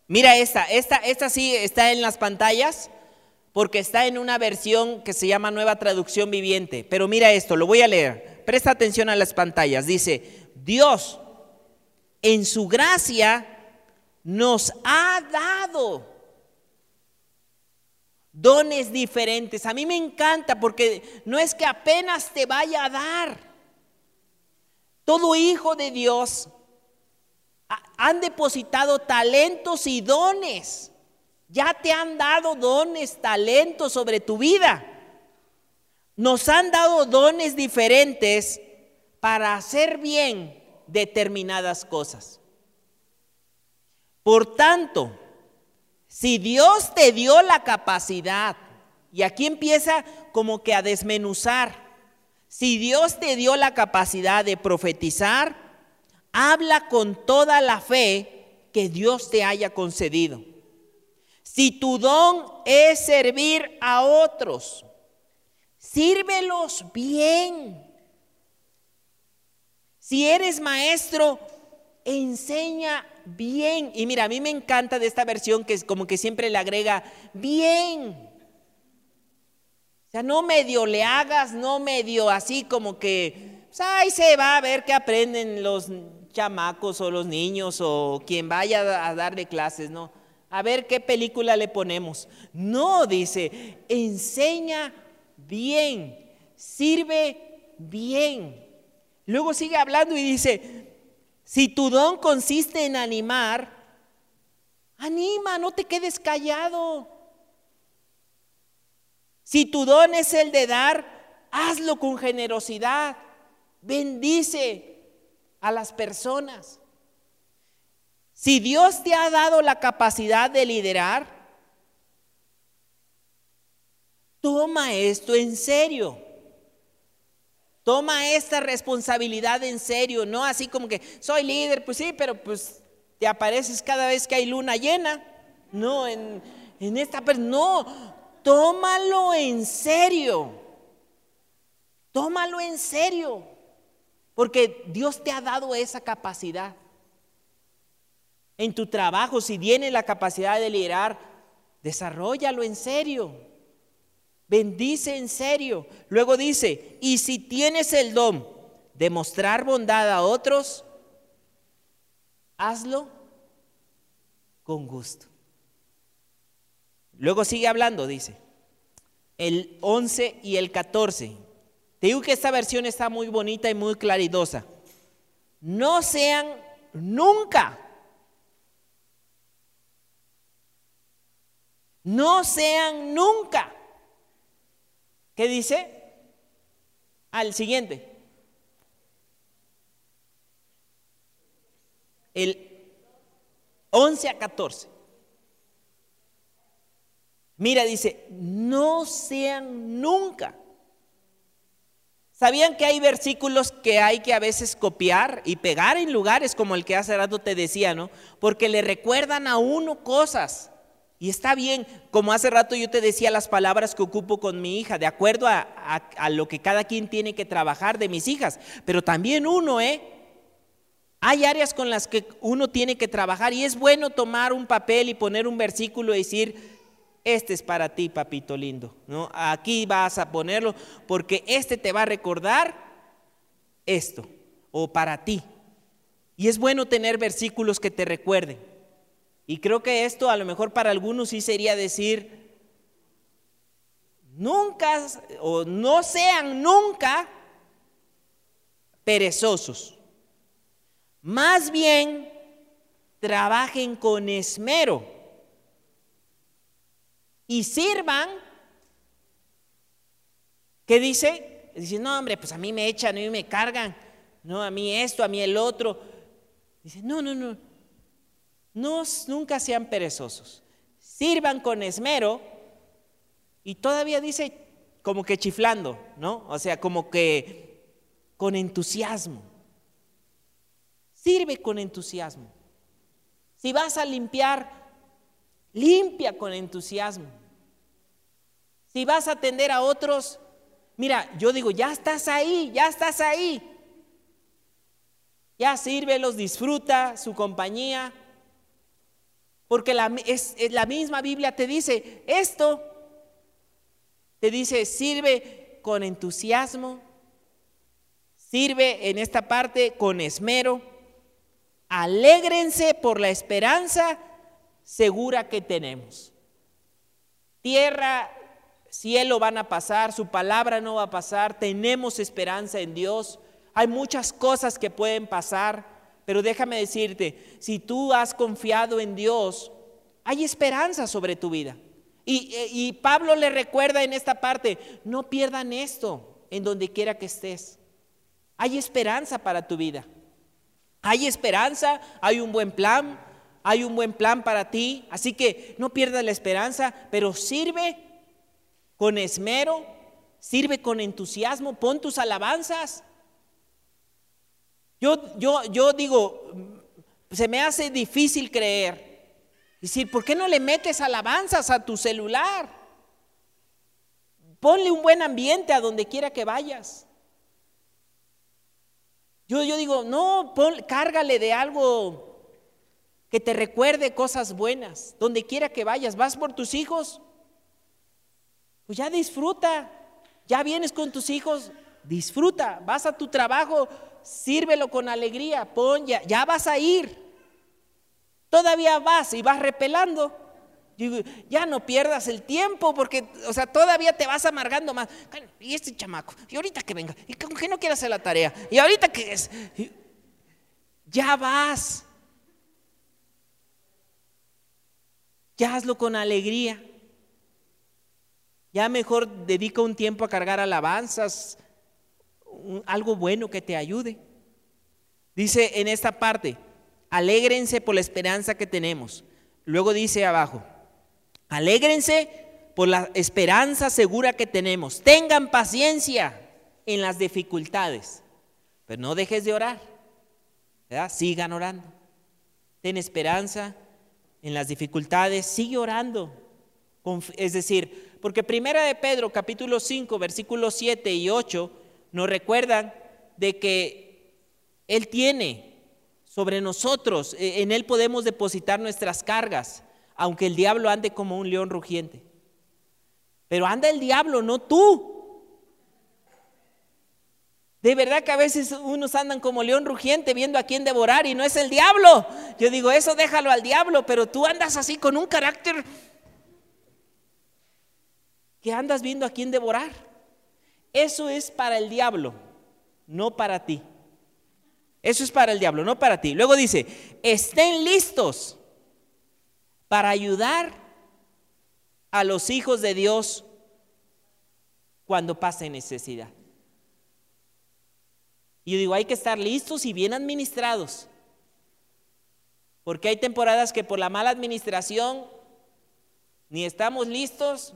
mira esta, esta, esta sí está en las pantallas porque está en una versión que se llama Nueva Traducción Viviente. Pero mira esto, lo voy a leer. Presta atención a las pantallas. Dice, Dios en su gracia nos ha dado dones diferentes. A mí me encanta porque no es que apenas te vaya a dar. Todo hijo de Dios han depositado talentos y dones. Ya te han dado dones, talentos sobre tu vida. Nos han dado dones diferentes para hacer bien determinadas cosas. Por tanto, si Dios te dio la capacidad, y aquí empieza como que a desmenuzar, si Dios te dio la capacidad de profetizar, habla con toda la fe que Dios te haya concedido. Si tu don es servir a otros, sírvelos bien. Si eres maestro, enseña bien. Y mira, a mí me encanta de esta versión que es como que siempre le agrega bien. O sea, no medio le hagas, no medio así como que, pues ahí se va a ver qué aprenden los chamacos o los niños o quien vaya a darle clases, ¿no? A ver qué película le ponemos. No, dice, enseña bien, sirve bien. Luego sigue hablando y dice, si tu don consiste en animar, anima, no te quedes callado. Si tu don es el de dar, hazlo con generosidad. Bendice a las personas. Si Dios te ha dado la capacidad de liderar, toma esto en serio. Toma esta responsabilidad en serio, no así como que soy líder, pues sí, pero pues te apareces cada vez que hay luna llena. No, en, en esta, no, tómalo en serio. Tómalo en serio, porque Dios te ha dado esa capacidad. En tu trabajo, si tienes la capacidad de liderar, desarrollalo en serio. Bendice en serio. Luego dice, y si tienes el don de mostrar bondad a otros, hazlo con gusto. Luego sigue hablando, dice, el 11 y el 14. Te digo que esta versión está muy bonita y muy claridosa. No sean nunca, no sean nunca. ¿Qué dice? Al siguiente. El 11 a 14. Mira, dice, no sean nunca. ¿Sabían que hay versículos que hay que a veces copiar y pegar en lugares como el que hace rato te decía, ¿no? Porque le recuerdan a uno cosas. Y está bien, como hace rato yo te decía las palabras que ocupo con mi hija, de acuerdo a, a lo que cada quien tiene que trabajar de mis hijas. Pero también uno, ¿eh? Hay áreas con las que uno tiene que trabajar y es bueno tomar un papel y poner un versículo y decir, este es para ti, papito lindo. ¿no? Aquí vas a ponerlo porque este te va a recordar esto o para ti. Y es bueno tener versículos que te recuerden. Y creo que esto a lo mejor para algunos sí sería decir, nunca o no sean nunca perezosos. Más bien, trabajen con esmero y sirvan. ¿Qué dice? Dice, no, hombre, pues a mí me echan, a mí me cargan, no, a mí esto, a mí el otro. Dice, no, no, no, no, nunca sean perezosos. Sirvan con esmero y todavía dice como que chiflando, ¿no? O sea, como que con entusiasmo. Sirve con entusiasmo. Si vas a limpiar, limpia con entusiasmo. Si vas a atender a otros, mira, yo digo, ya estás ahí, ya estás ahí. Ya sírvelos, disfruta su compañía. Porque la, es, la misma Biblia te dice esto. Te dice, sirve con entusiasmo, sirve en esta parte con esmero. Alégrense por la esperanza segura que tenemos. Tierra cielo van a pasar, su palabra no va a pasar, tenemos esperanza en Dios. Hay muchas cosas que pueden pasar, pero déjame decirte, si tú has confiado en Dios, hay esperanza sobre tu vida. Y, y, Pablo le recuerda en esta parte, no pierdan esto en donde quiera que estés. Hay esperanza para tu vida. Hay esperanza, hay un buen plan, hay un buen plan para ti. Así que no pierdas la esperanza, pero sirve con esmero, sirve con entusiasmo, pon tus alabanzas. Yo, yo, yo digo, se me hace difícil creer. Decir, ¿por qué no le metes alabanzas a tu celular? Ponle un buen ambiente a donde quiera que vayas. Yo, yo digo, no, pon, cárgale de algo que te recuerde cosas buenas. Donde quiera que vayas, vas por tus hijos, pues ya disfruta. Ya vienes con tus hijos, disfruta. Vas a tu trabajo, sírvelo con alegría. Pon ya, ya vas a ir. Todavía vas y vas repelando. ya no pierdas el tiempo porque, o sea, todavía te vas amargando más. Y este chamaco, y ahorita que venga, y que no quiere hacer la tarea, y ahorita que es, ya vas. Ya hazlo con alegría. Ya mejor dedica un tiempo a cargar alabanzas, algo bueno que te ayude. Dice en esta parte, alégrense por la esperanza que tenemos. Luego dice abajo, alégrense por la esperanza segura que tenemos. Tengan paciencia en las dificultades, pero no dejes de orar. Sigan orando. Ten esperanza en las dificultades, sigue orando. Es decir, porque primera de Pedro capítulo 5 versículos 7 y 8 nos recuerdan de que Él tiene sobre nosotros. E, en Él podemos depositar nuestras cargas, aunque el diablo ande como un león rugiente. Pero anda el diablo, no tú. De verdad que a veces unos andan como león rugiente viendo a quién devorar y no es el diablo. Yo digo, eso déjalo al diablo, pero tú andas así con un carácter que andas viendo a quién devorar. Eso es para el diablo, no para ti. Eso es para el diablo, no para ti. Luego dice, estén listos para ayudar a los hijos de Dios cuando pase necesidad. Y yo digo, hay que estar listos y bien administrados. Porque hay temporadas que por la mala administración ni estamos listos,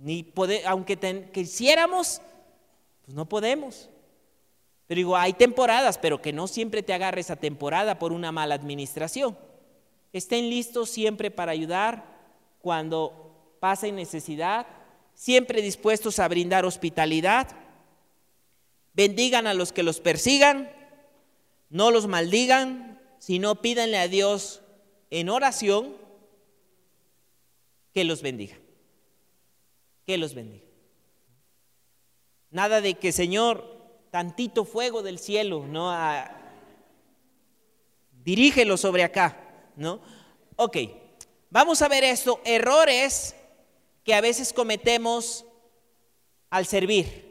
ni aunque quisiéramos, pues no podemos. Pero digo, hay temporadas, pero que no siempre te agarre esa temporada por una mala administración. Estén listos siempre para ayudar cuando pasen necesidad, siempre dispuestos a brindar hospitalidad bendigan a los que los persigan, no los maldigan, sino pídanle a Dios en oración que los bendiga. Que los bendiga. Nada de que, Señor, tantito fuego del cielo, ¿no? dirígelo sobre acá, ¿no? Ok, vamos a ver esto, errores que a veces cometemos al servir.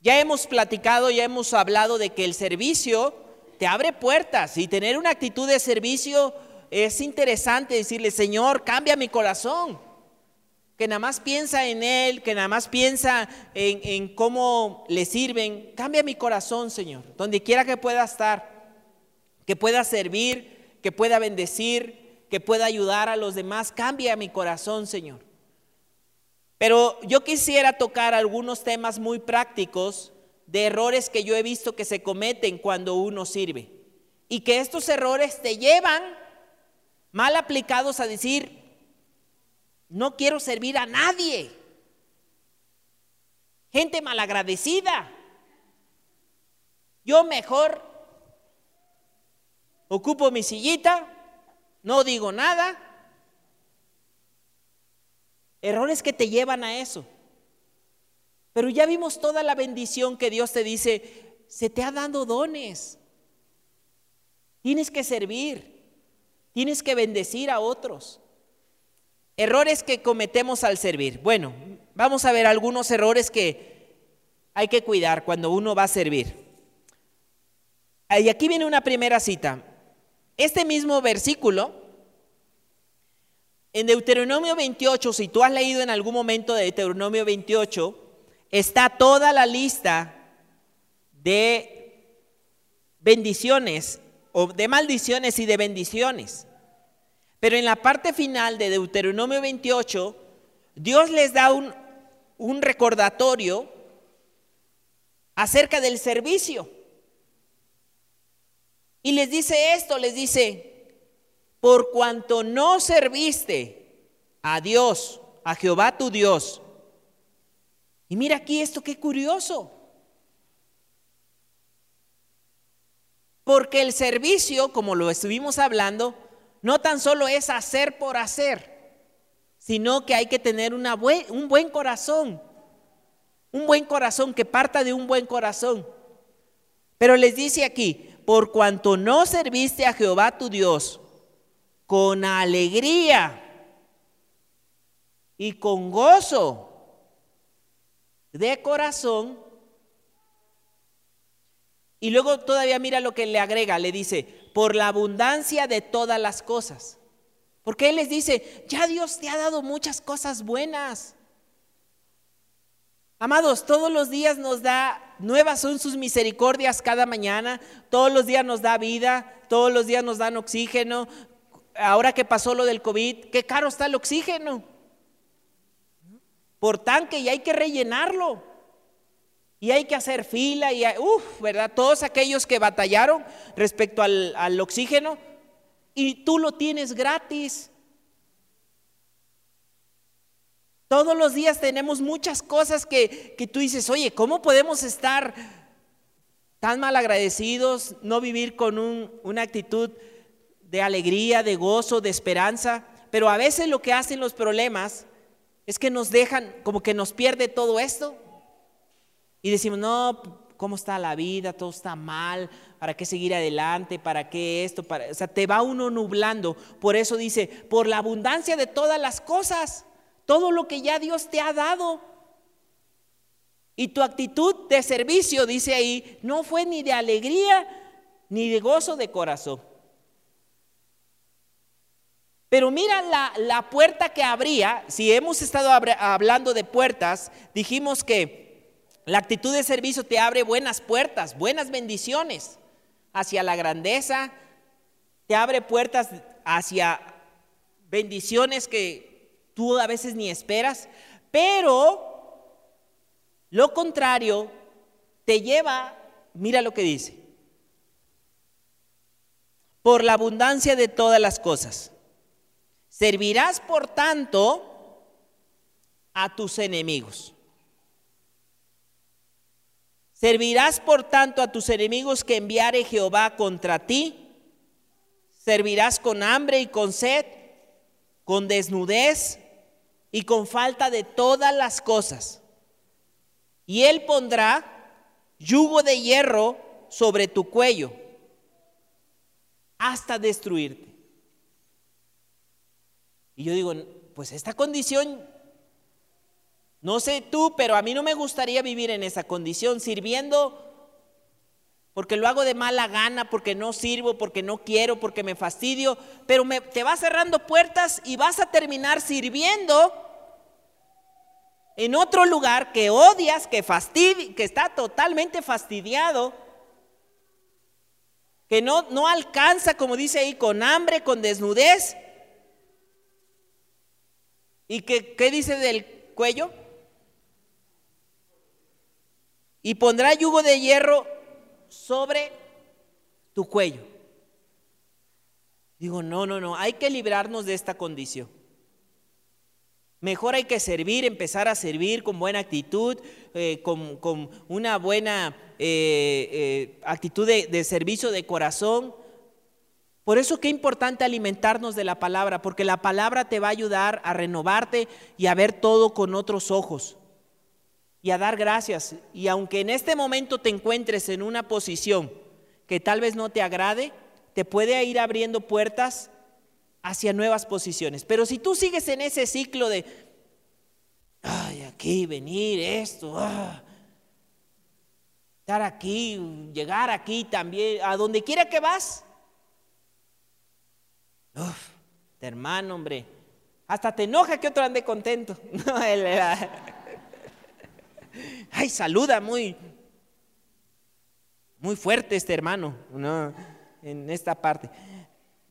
Ya hemos platicado, ya hemos hablado de que el servicio te abre puertas y tener una actitud de servicio es interesante decirle, Señor, cambia mi corazón. Que nada más piensa en Él, que nada más piensa en, en cómo le sirven. Cambia mi corazón, Señor. Donde quiera que pueda estar, que pueda servir, que pueda bendecir, que pueda ayudar a los demás. Cambia mi corazón, Señor. Pero yo quisiera tocar algunos temas muy prácticos de errores que yo he visto que se cometen cuando uno sirve. Y que estos errores te llevan mal aplicados a decir, no quiero servir a nadie. Gente malagradecida. Yo mejor ocupo mi sillita, no digo nada Errores que te llevan a eso. Pero ya vimos toda la bendición que Dios te dice, se te ha dado dones. Tienes que servir, tienes que bendecir a otros. Errores que cometemos al servir. Bueno, vamos a ver algunos errores que hay que cuidar cuando uno va a servir. Y aquí viene una primera cita. Este mismo versículo en Deuteronomio 28, si tú has leído en algún momento de Deuteronomio 28, está toda la lista de bendiciones o de maldiciones y de bendiciones. Pero en la parte final de Deuteronomio 28, Dios les da un, un recordatorio acerca del servicio. Y les dice esto, les dice, por cuanto no serviste a Dios, a Jehová tu Dios. Y mira aquí esto, qué curioso. Porque el servicio, como lo estuvimos hablando, no tan solo es hacer por hacer, sino que hay que tener un buen corazón, un buen corazón que parta de un buen corazón. Pero les dice aquí, por cuanto no serviste a Jehová tu Dios, con alegría y con gozo de corazón. Y luego todavía mira lo que le agrega, le dice, por la abundancia de todas las cosas. Porque Él les dice, ya Dios te ha dado muchas cosas buenas. Amados, todos los días nos da, nuevas son sus misericordias cada mañana, todos los días nos da vida, todos los días nos dan oxígeno, ahora que pasó lo del COVID, qué caro está el oxígeno. Por tanque y hay que rellenarlo. Y hay que hacer fila y, uff, ¿verdad? Todos aquellos que batallaron respecto al, al oxígeno y tú lo tienes gratis. Todos los días tenemos muchas cosas que, que, tú dices, oye, ¿cómo podemos estar tan mal agradecidos, no vivir con una actitud de alegría, de gozo, de esperanza. Pero a veces lo que hacen los problemas es que nos dejan, como que nos pierde todo esto. Y decimos, no, ¿cómo está la vida? Todo está mal. ¿Para qué seguir adelante? ¿Para qué esto? Para... O sea, te va uno nublando. Por eso dice, por la abundancia de todas las cosas, todo lo que ya Dios te ha dado. Y tu actitud de servicio, dice ahí, no fue ni de alegría ni de gozo de corazón. Pero mira la, puerta que abría, si hemos estado hablando de puertas, dijimos que la actitud de servicio te abre buenas puertas, buenas bendiciones hacia la grandeza, te abre puertas hacia bendiciones que tú a veces ni esperas, pero lo contrario te lleva, mira lo que dice, por la abundancia de todas las cosas. Servirás, por tanto, a tus enemigos. Servirás, por tanto, a tus enemigos que enviare Jehová contra ti. Servirás con hambre y con sed, con desnudez y con falta de todas las cosas. Y él pondrá yugo de hierro sobre tu cuello hasta destruirte. Y yo digo, pues esta condición, no sé tú, pero a mí no me gustaría vivir en esa condición, sirviendo porque lo hago de mala gana, porque no sirvo, porque no quiero, porque me fastidio, pero me, te vas cerrando puertas y vas a terminar sirviendo en otro lugar que odias, que que está totalmente fastidiado, que no, no alcanza, como dice ahí, con hambre, con desnudez, ¿Y qué, qué dice del cuello? Y pondrá yugo de hierro sobre tu cuello. Digo, no, no, no, hay que librarnos de esta condición. Mejor hay que servir, empezar a servir con buena actitud, eh, con, una buena eh, eh, actitud de, de servicio de corazón, por eso qué importante alimentarnos de la palabra, porque la palabra te va a ayudar a renovarte y a ver todo con otros ojos y a dar gracias. Y aunque en este momento te encuentres en una posición que tal vez no te agrade, te puede ir abriendo puertas hacia nuevas posiciones. Pero si tú sigues en ese ciclo de, ay, aquí, venir, esto, ah, estar aquí, llegar aquí también, a donde quiera que vas, Uf, hermano, hombre. Hasta te enoja que otro ande contento. Ay, saluda muy, muy fuerte este hermano, ¿no? En esta parte.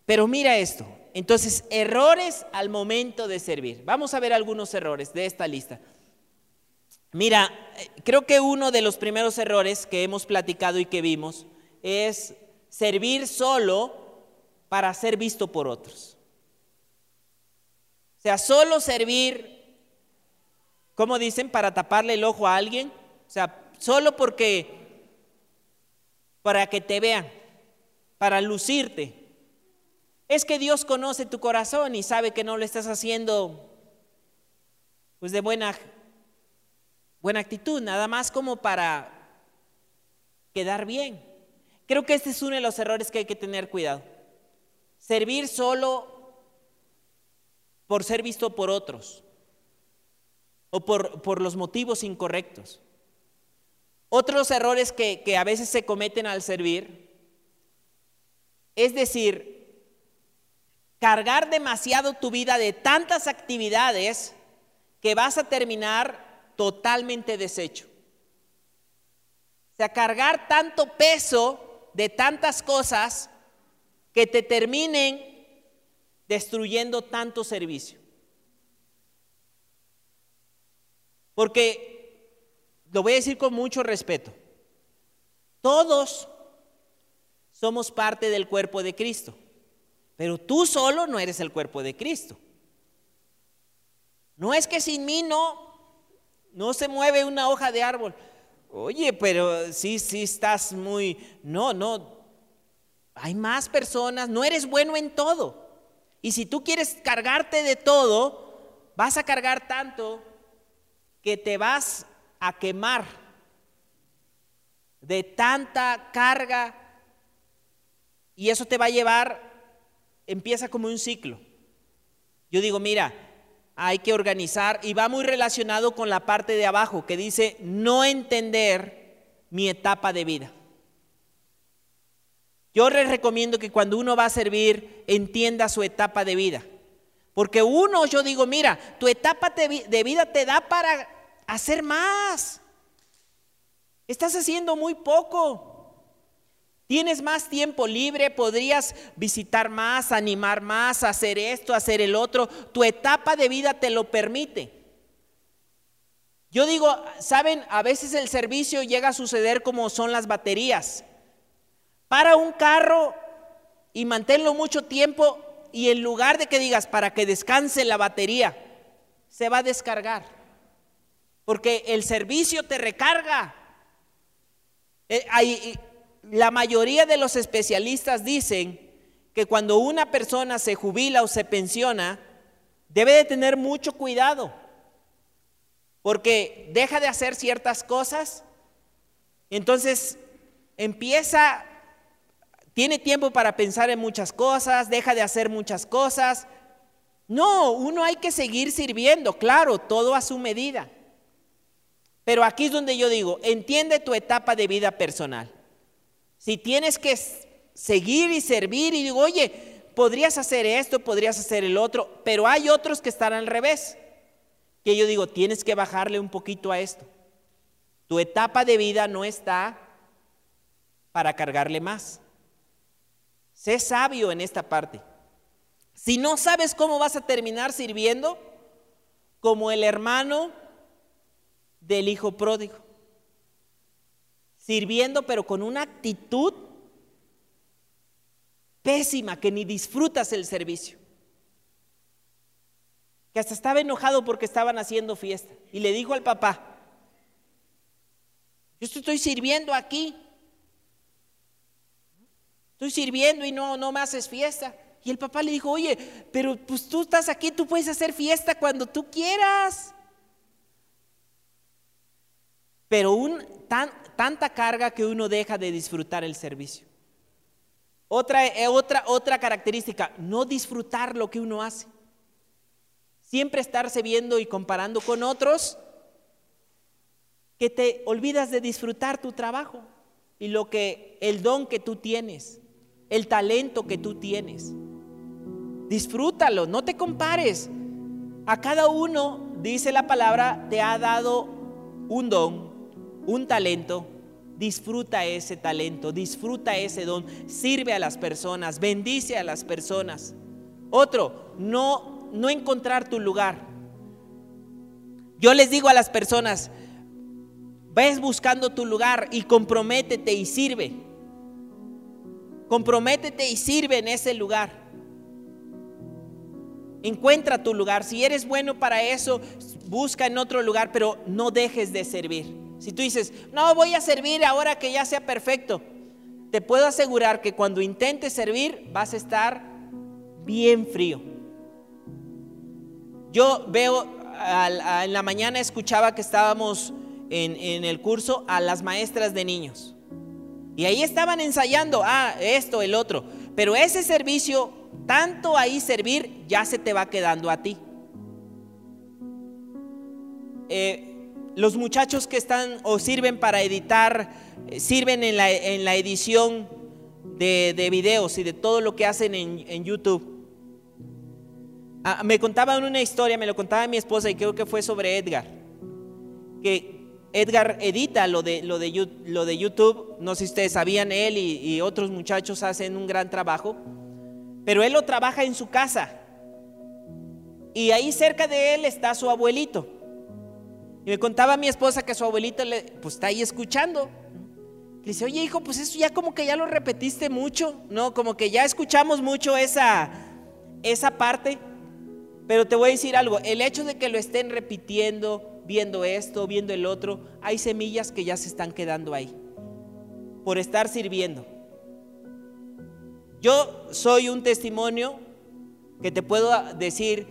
Pero mira esto. Entonces, errores al momento de servir. Vamos a ver algunos errores de esta lista. Mira, creo que uno de los primeros errores que hemos platicado y que vimos es servir solo para ser visto por otros. O sea, solo servir, como dicen, para taparle el ojo a alguien. O sea, solo porque, para que te vean, para lucirte. Es que Dios conoce tu corazón y sabe que no lo estás haciendo pues de buena, buena actitud, nada más como para quedar bien. Creo que este es uno de los errores que hay que tener cuidado. Servir solo por ser visto por otros o por, los motivos incorrectos. Otros errores que, que a veces se cometen al servir es decir, cargar demasiado tu vida de tantas actividades que vas a terminar totalmente deshecho. O sea, cargar tanto peso de tantas cosas que te terminen destruyendo tanto servicio. Porque, lo voy a decir con mucho respeto, todos somos parte del cuerpo de Cristo, pero tú solo no eres el cuerpo de Cristo. No es que sin mí no, no se mueve una hoja de árbol. Oye, pero sí, sí estás muy... No, no. Hay más personas, no eres bueno en todo. Y si tú quieres cargarte de todo, vas a cargar tanto que te vas a quemar de tanta carga y eso te va a llevar, empieza como un ciclo. Yo digo, mira, hay que organizar y va muy relacionado con la parte de abajo que dice no entender mi etapa de vida. Yo les recomiendo que cuando uno va a servir entienda su etapa de vida. Porque uno, yo digo, mira, tu etapa de vida te da para hacer más. Estás haciendo muy poco. Tienes más tiempo libre, podrías visitar más, animar más, hacer esto, hacer el otro. Tu etapa de vida te lo permite. Yo digo, saben, a veces el servicio llega a suceder como son las baterías. Para un carro y manténlo mucho tiempo y en lugar de que digas para que descanse la batería, se va a descargar. Porque el servicio te recarga. Eh, la mayoría de los especialistas dicen que cuando una persona se jubila o se pensiona, debe de tener mucho cuidado, porque deja de hacer ciertas cosas, entonces empieza, tiene tiempo para pensar en muchas cosas, deja de hacer muchas cosas. No, uno hay que seguir sirviendo, claro, todo a su medida. Pero aquí es donde yo digo, entiende tu etapa de vida personal. Si tienes que seguir y servir y digo, oye, podrías hacer esto, podrías hacer el otro, pero hay otros que están al revés. Que yo digo, tienes que bajarle un poquito a esto. Tu etapa de vida no está para cargarle más. Sé sabio en esta parte. Si no sabes cómo vas a terminar sirviendo, como el hermano del hijo pródigo sirviendo pero con una actitud pésima que ni disfrutas el servicio. Que hasta estaba enojado porque estaban haciendo fiesta. Y le dijo al papá, yo estoy sirviendo aquí. Estoy sirviendo y no, no me haces fiesta. Y el papá le dijo, oye, pero pues tú estás aquí, tú puedes hacer fiesta cuando tú quieras. Pero tan, tanta carga que uno deja de disfrutar el servicio. Otra, eh, otra, otra característica, no disfrutar lo que uno hace. Siempre estarse viendo y comparando con otros que te olvidas de disfrutar tu trabajo y lo que el don que tú tienes, el talento que tú tienes. Disfrútalo, no te compares. A cada uno, dice la palabra, te ha dado un don un talento, disfruta ese talento, disfruta ese don, sirve a las personas, bendice a las personas. Otro, no, no encontrar tu lugar. Yo les digo a las personas, ves buscando tu lugar y comprométete y sirve. Comprométete y sirve en ese lugar. Encuentra tu lugar. Si eres bueno para eso, busca en otro lugar, pero no dejes de servir. Si tú dices, no voy a servir ahora que ya sea perfecto, te puedo asegurar que cuando intentes servir vas a estar bien frío. Yo veo, en la mañana escuchaba que estábamos en, en el curso a las maestras de niños. Y ahí estaban ensayando, ah, esto, el otro. Pero ese servicio, tanto ahí servir, ya se te va quedando a ti. Eh, los muchachos que están o sirven para editar, eh, sirven en la, edición de, videos y de todo lo que hacen en, YouTube. Ah, me contaban una historia, me lo contaba mi esposa y creo que fue sobre Edgar. Que Edgar edita lo de, lo de, de YouTube, no sé si ustedes sabían, él y otros muchachos hacen un gran trabajo, pero él lo trabaja en su casa. Y ahí cerca de él está su abuelito. Y me contaba mi esposa que su abuelita le, pues está ahí escuchando. Le dice, oye hijo, pues eso ya como que ya lo repetiste mucho, ¿no? Como que ya escuchamos mucho esa, esa parte. Pero te voy a decir algo, el hecho de que lo estén repitiendo viendo esto, viendo el otro, hay semillas que ya se están quedando ahí por estar sirviendo. Yo soy un testimonio que te puedo decir,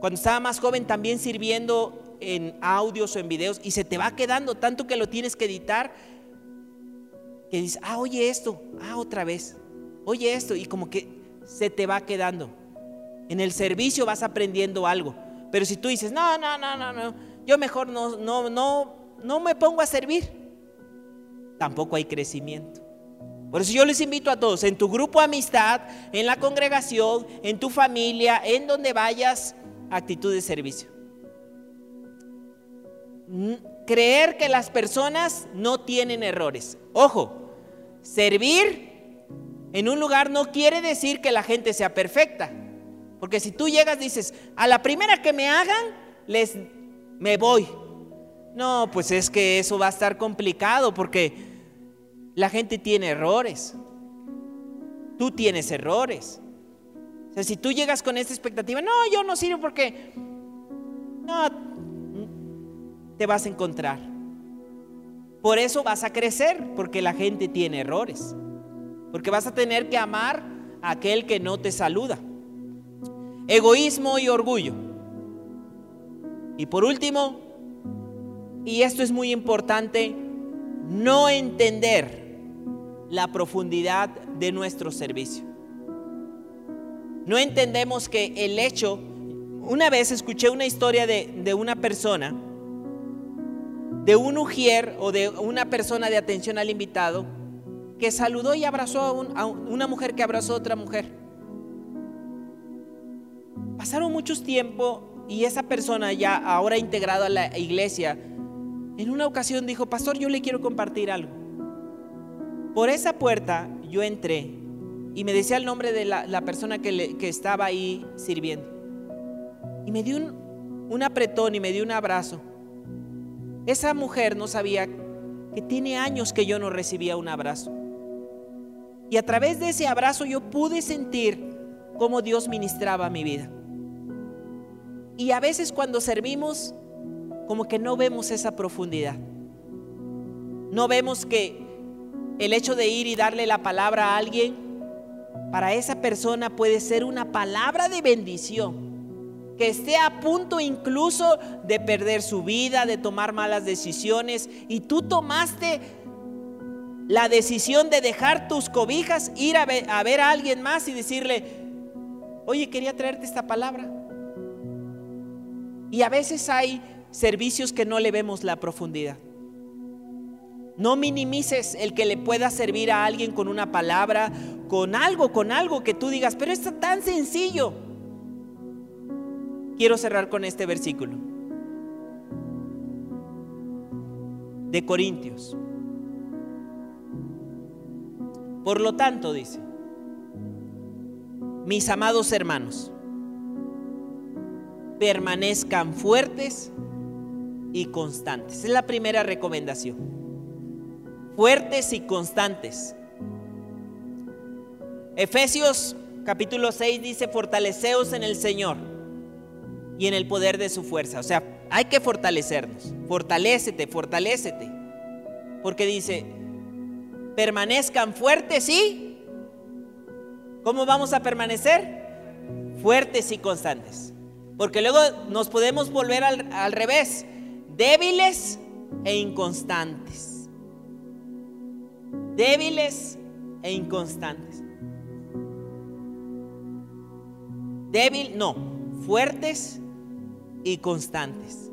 cuando estaba más joven también sirviendo en audios o en videos y se te va quedando tanto que lo tienes que editar, que dices, ah, oye esto, ah, otra vez, oye esto, y como que se te va quedando. En el servicio vas aprendiendo algo, pero si tú dices, no, no, no, no, no, yo mejor no, no, no, no me pongo a servir, tampoco hay crecimiento. Por eso yo les invito a todos, en tu grupo amistad, en la congregación, en tu familia, en donde vayas, actitud de servicio. Creer que las personas no tienen errores. Ojo, servir en un lugar no quiere decir que la gente sea perfecta. Porque si tú llegas dices, a la primera que me hagan, les me voy. No, pues es que eso va a estar complicado porque la gente tiene errores. Tú tienes errores. O sea, si tú llegas con esta expectativa, no, yo no sirvo porque no te vas a encontrar. Por eso vas a crecer, porque la gente tiene errores. Porque vas a tener que amar a aquel que no te saluda. Egoísmo y orgullo. Y por último, y esto es muy importante, no entender la profundidad de nuestro servicio. No entendemos que el hecho, una vez escuché una historia de, una persona, de un ujier o de una persona de atención al invitado, que saludó y abrazó a, una mujer que abrazó a otra mujer. Pasaron muchos tiempo y esa persona ya ahora integrada a la iglesia, en una ocasión dijo, pastor, yo le quiero compartir algo. Por esa puerta yo entré y me decía el nombre de la, persona que, estaba ahí sirviendo. Y me dio un apretón y me dio un abrazo. Esa mujer no sabía que tiene años que yo no recibía un abrazo. Y a través de ese abrazo yo pude sentir cómo Dios ministraba mi vida. Y a veces cuando servimos, como que no vemos esa profundidad. No vemos que el hecho de ir y darle la palabra a alguien, para esa persona puede ser una palabra de bendición. Que esté a punto incluso de perder su vida, de tomar malas decisiones. Y tú tomaste la decisión de dejar tus cobijas, ir a ver, a alguien más y decirle, oye, quería traerte esta palabra. Y a veces hay servicios que no le vemos la profundidad. No minimices el que le pueda servir a alguien con una palabra, con algo, con algo que tú digas, pero es tan sencillo. Quiero cerrar con este versículo de Corintios. Por lo tanto, dice, mis amados hermanos, permanezcan fuertes y constantes. Es la primera recomendación fuertes y constantes. Efesios capítulo 6 dice, fortaleceos en el Señor y en el poder de su fuerza. O sea, hay que fortalecernos. Fortalécete, fortalécete. Porque dice, permanezcan fuertes y... ¿Cómo vamos a permanecer? Fuertes y constantes. Porque luego nos podemos volver al, al revés. Débiles e inconstantes débiles e inconstantes. Débil, no, fuertes y constantes.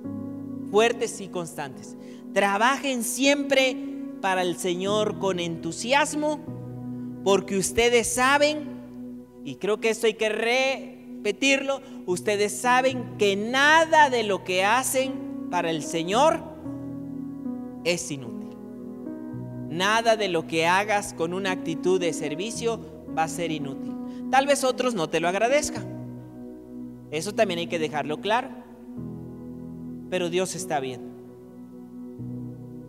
Fuertes y constantes. Trabajen siempre para el Señor con entusiasmo, porque ustedes saben, y creo que esto hay que repetirlo, ustedes saben que nada de lo que hacen para el Señor es inútil. Nada de lo que hagas con una actitud de servicio va a ser inútil. Tal vez otros no te lo agradezcan. Eso también hay que dejarlo claro. Pero Dios está bien.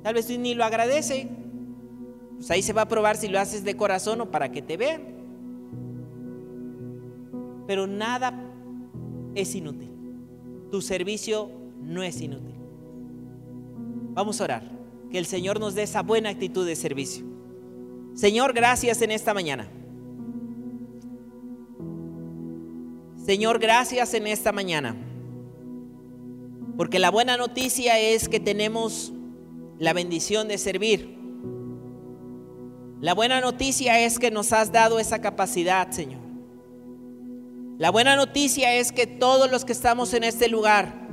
Tal vez tú ni lo agradece. Pues ahí se va a probar si lo haces de corazón o para que te vean. Pero nada es inútil. Tu servicio no es inútil. Vamos a orar, que el Señor nos dé esa buena actitud de servicio. Señor, gracias en esta mañana. Señor, gracias en esta mañana. Porque la buena noticia es que tenemos la bendición de servir. La buena noticia es que nos has dado esa capacidad, Señor. La buena noticia es que todos los que estamos en este lugar,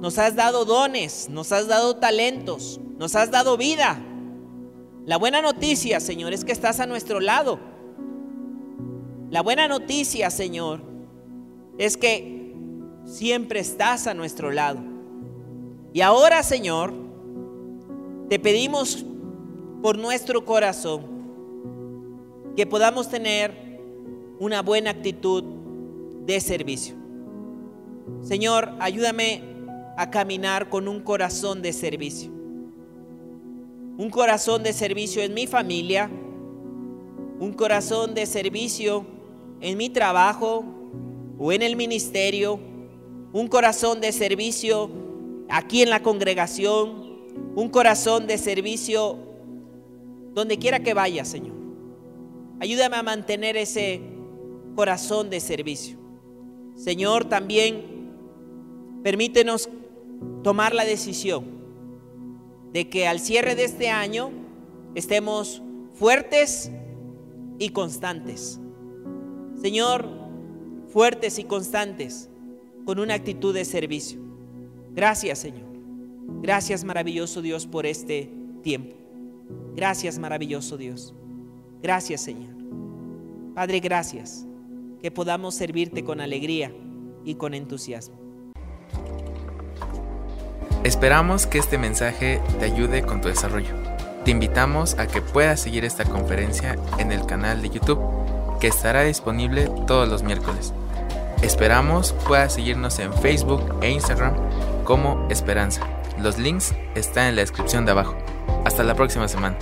nos has dado dones, nos has dado talentos, nos has dado vida. La buena noticia, Señor, es que estás a nuestro lado. La buena noticia, Señor, es que siempre estás a nuestro lado. Y ahora, Señor, te pedimos por nuestro corazón que podamos tener una buena actitud de servicio. Señor, ayúdame a caminar con un corazón de servicio. Un corazón de servicio en mi familia, un corazón de servicio en mi trabajo, o en el ministerio, un corazón de servicio aquí en la congregación, un corazón de servicio donde quiera que vaya, Señor. Ayúdame a mantener ese corazón de servicio. Señor, también permítenos tomar la decisión de que al cierre de este año estemos fuertes y constantes. Señor, fuertes y constantes con una actitud de servicio. Gracias Señor. Gracias maravilloso Dios por este tiempo. Gracias maravilloso Dios. Gracias Señor. Padre, gracias que podamos servirte con alegría y con entusiasmo. Esperamos que este mensaje te ayude con tu desarrollo. Te invitamos a que puedas seguir esta conferencia en el canal de YouTube que estará disponible todos los miércoles. Esperamos puedas seguirnos en Facebook e Instagram como Esperanza. Los links están en la descripción de abajo. Hasta la próxima semana.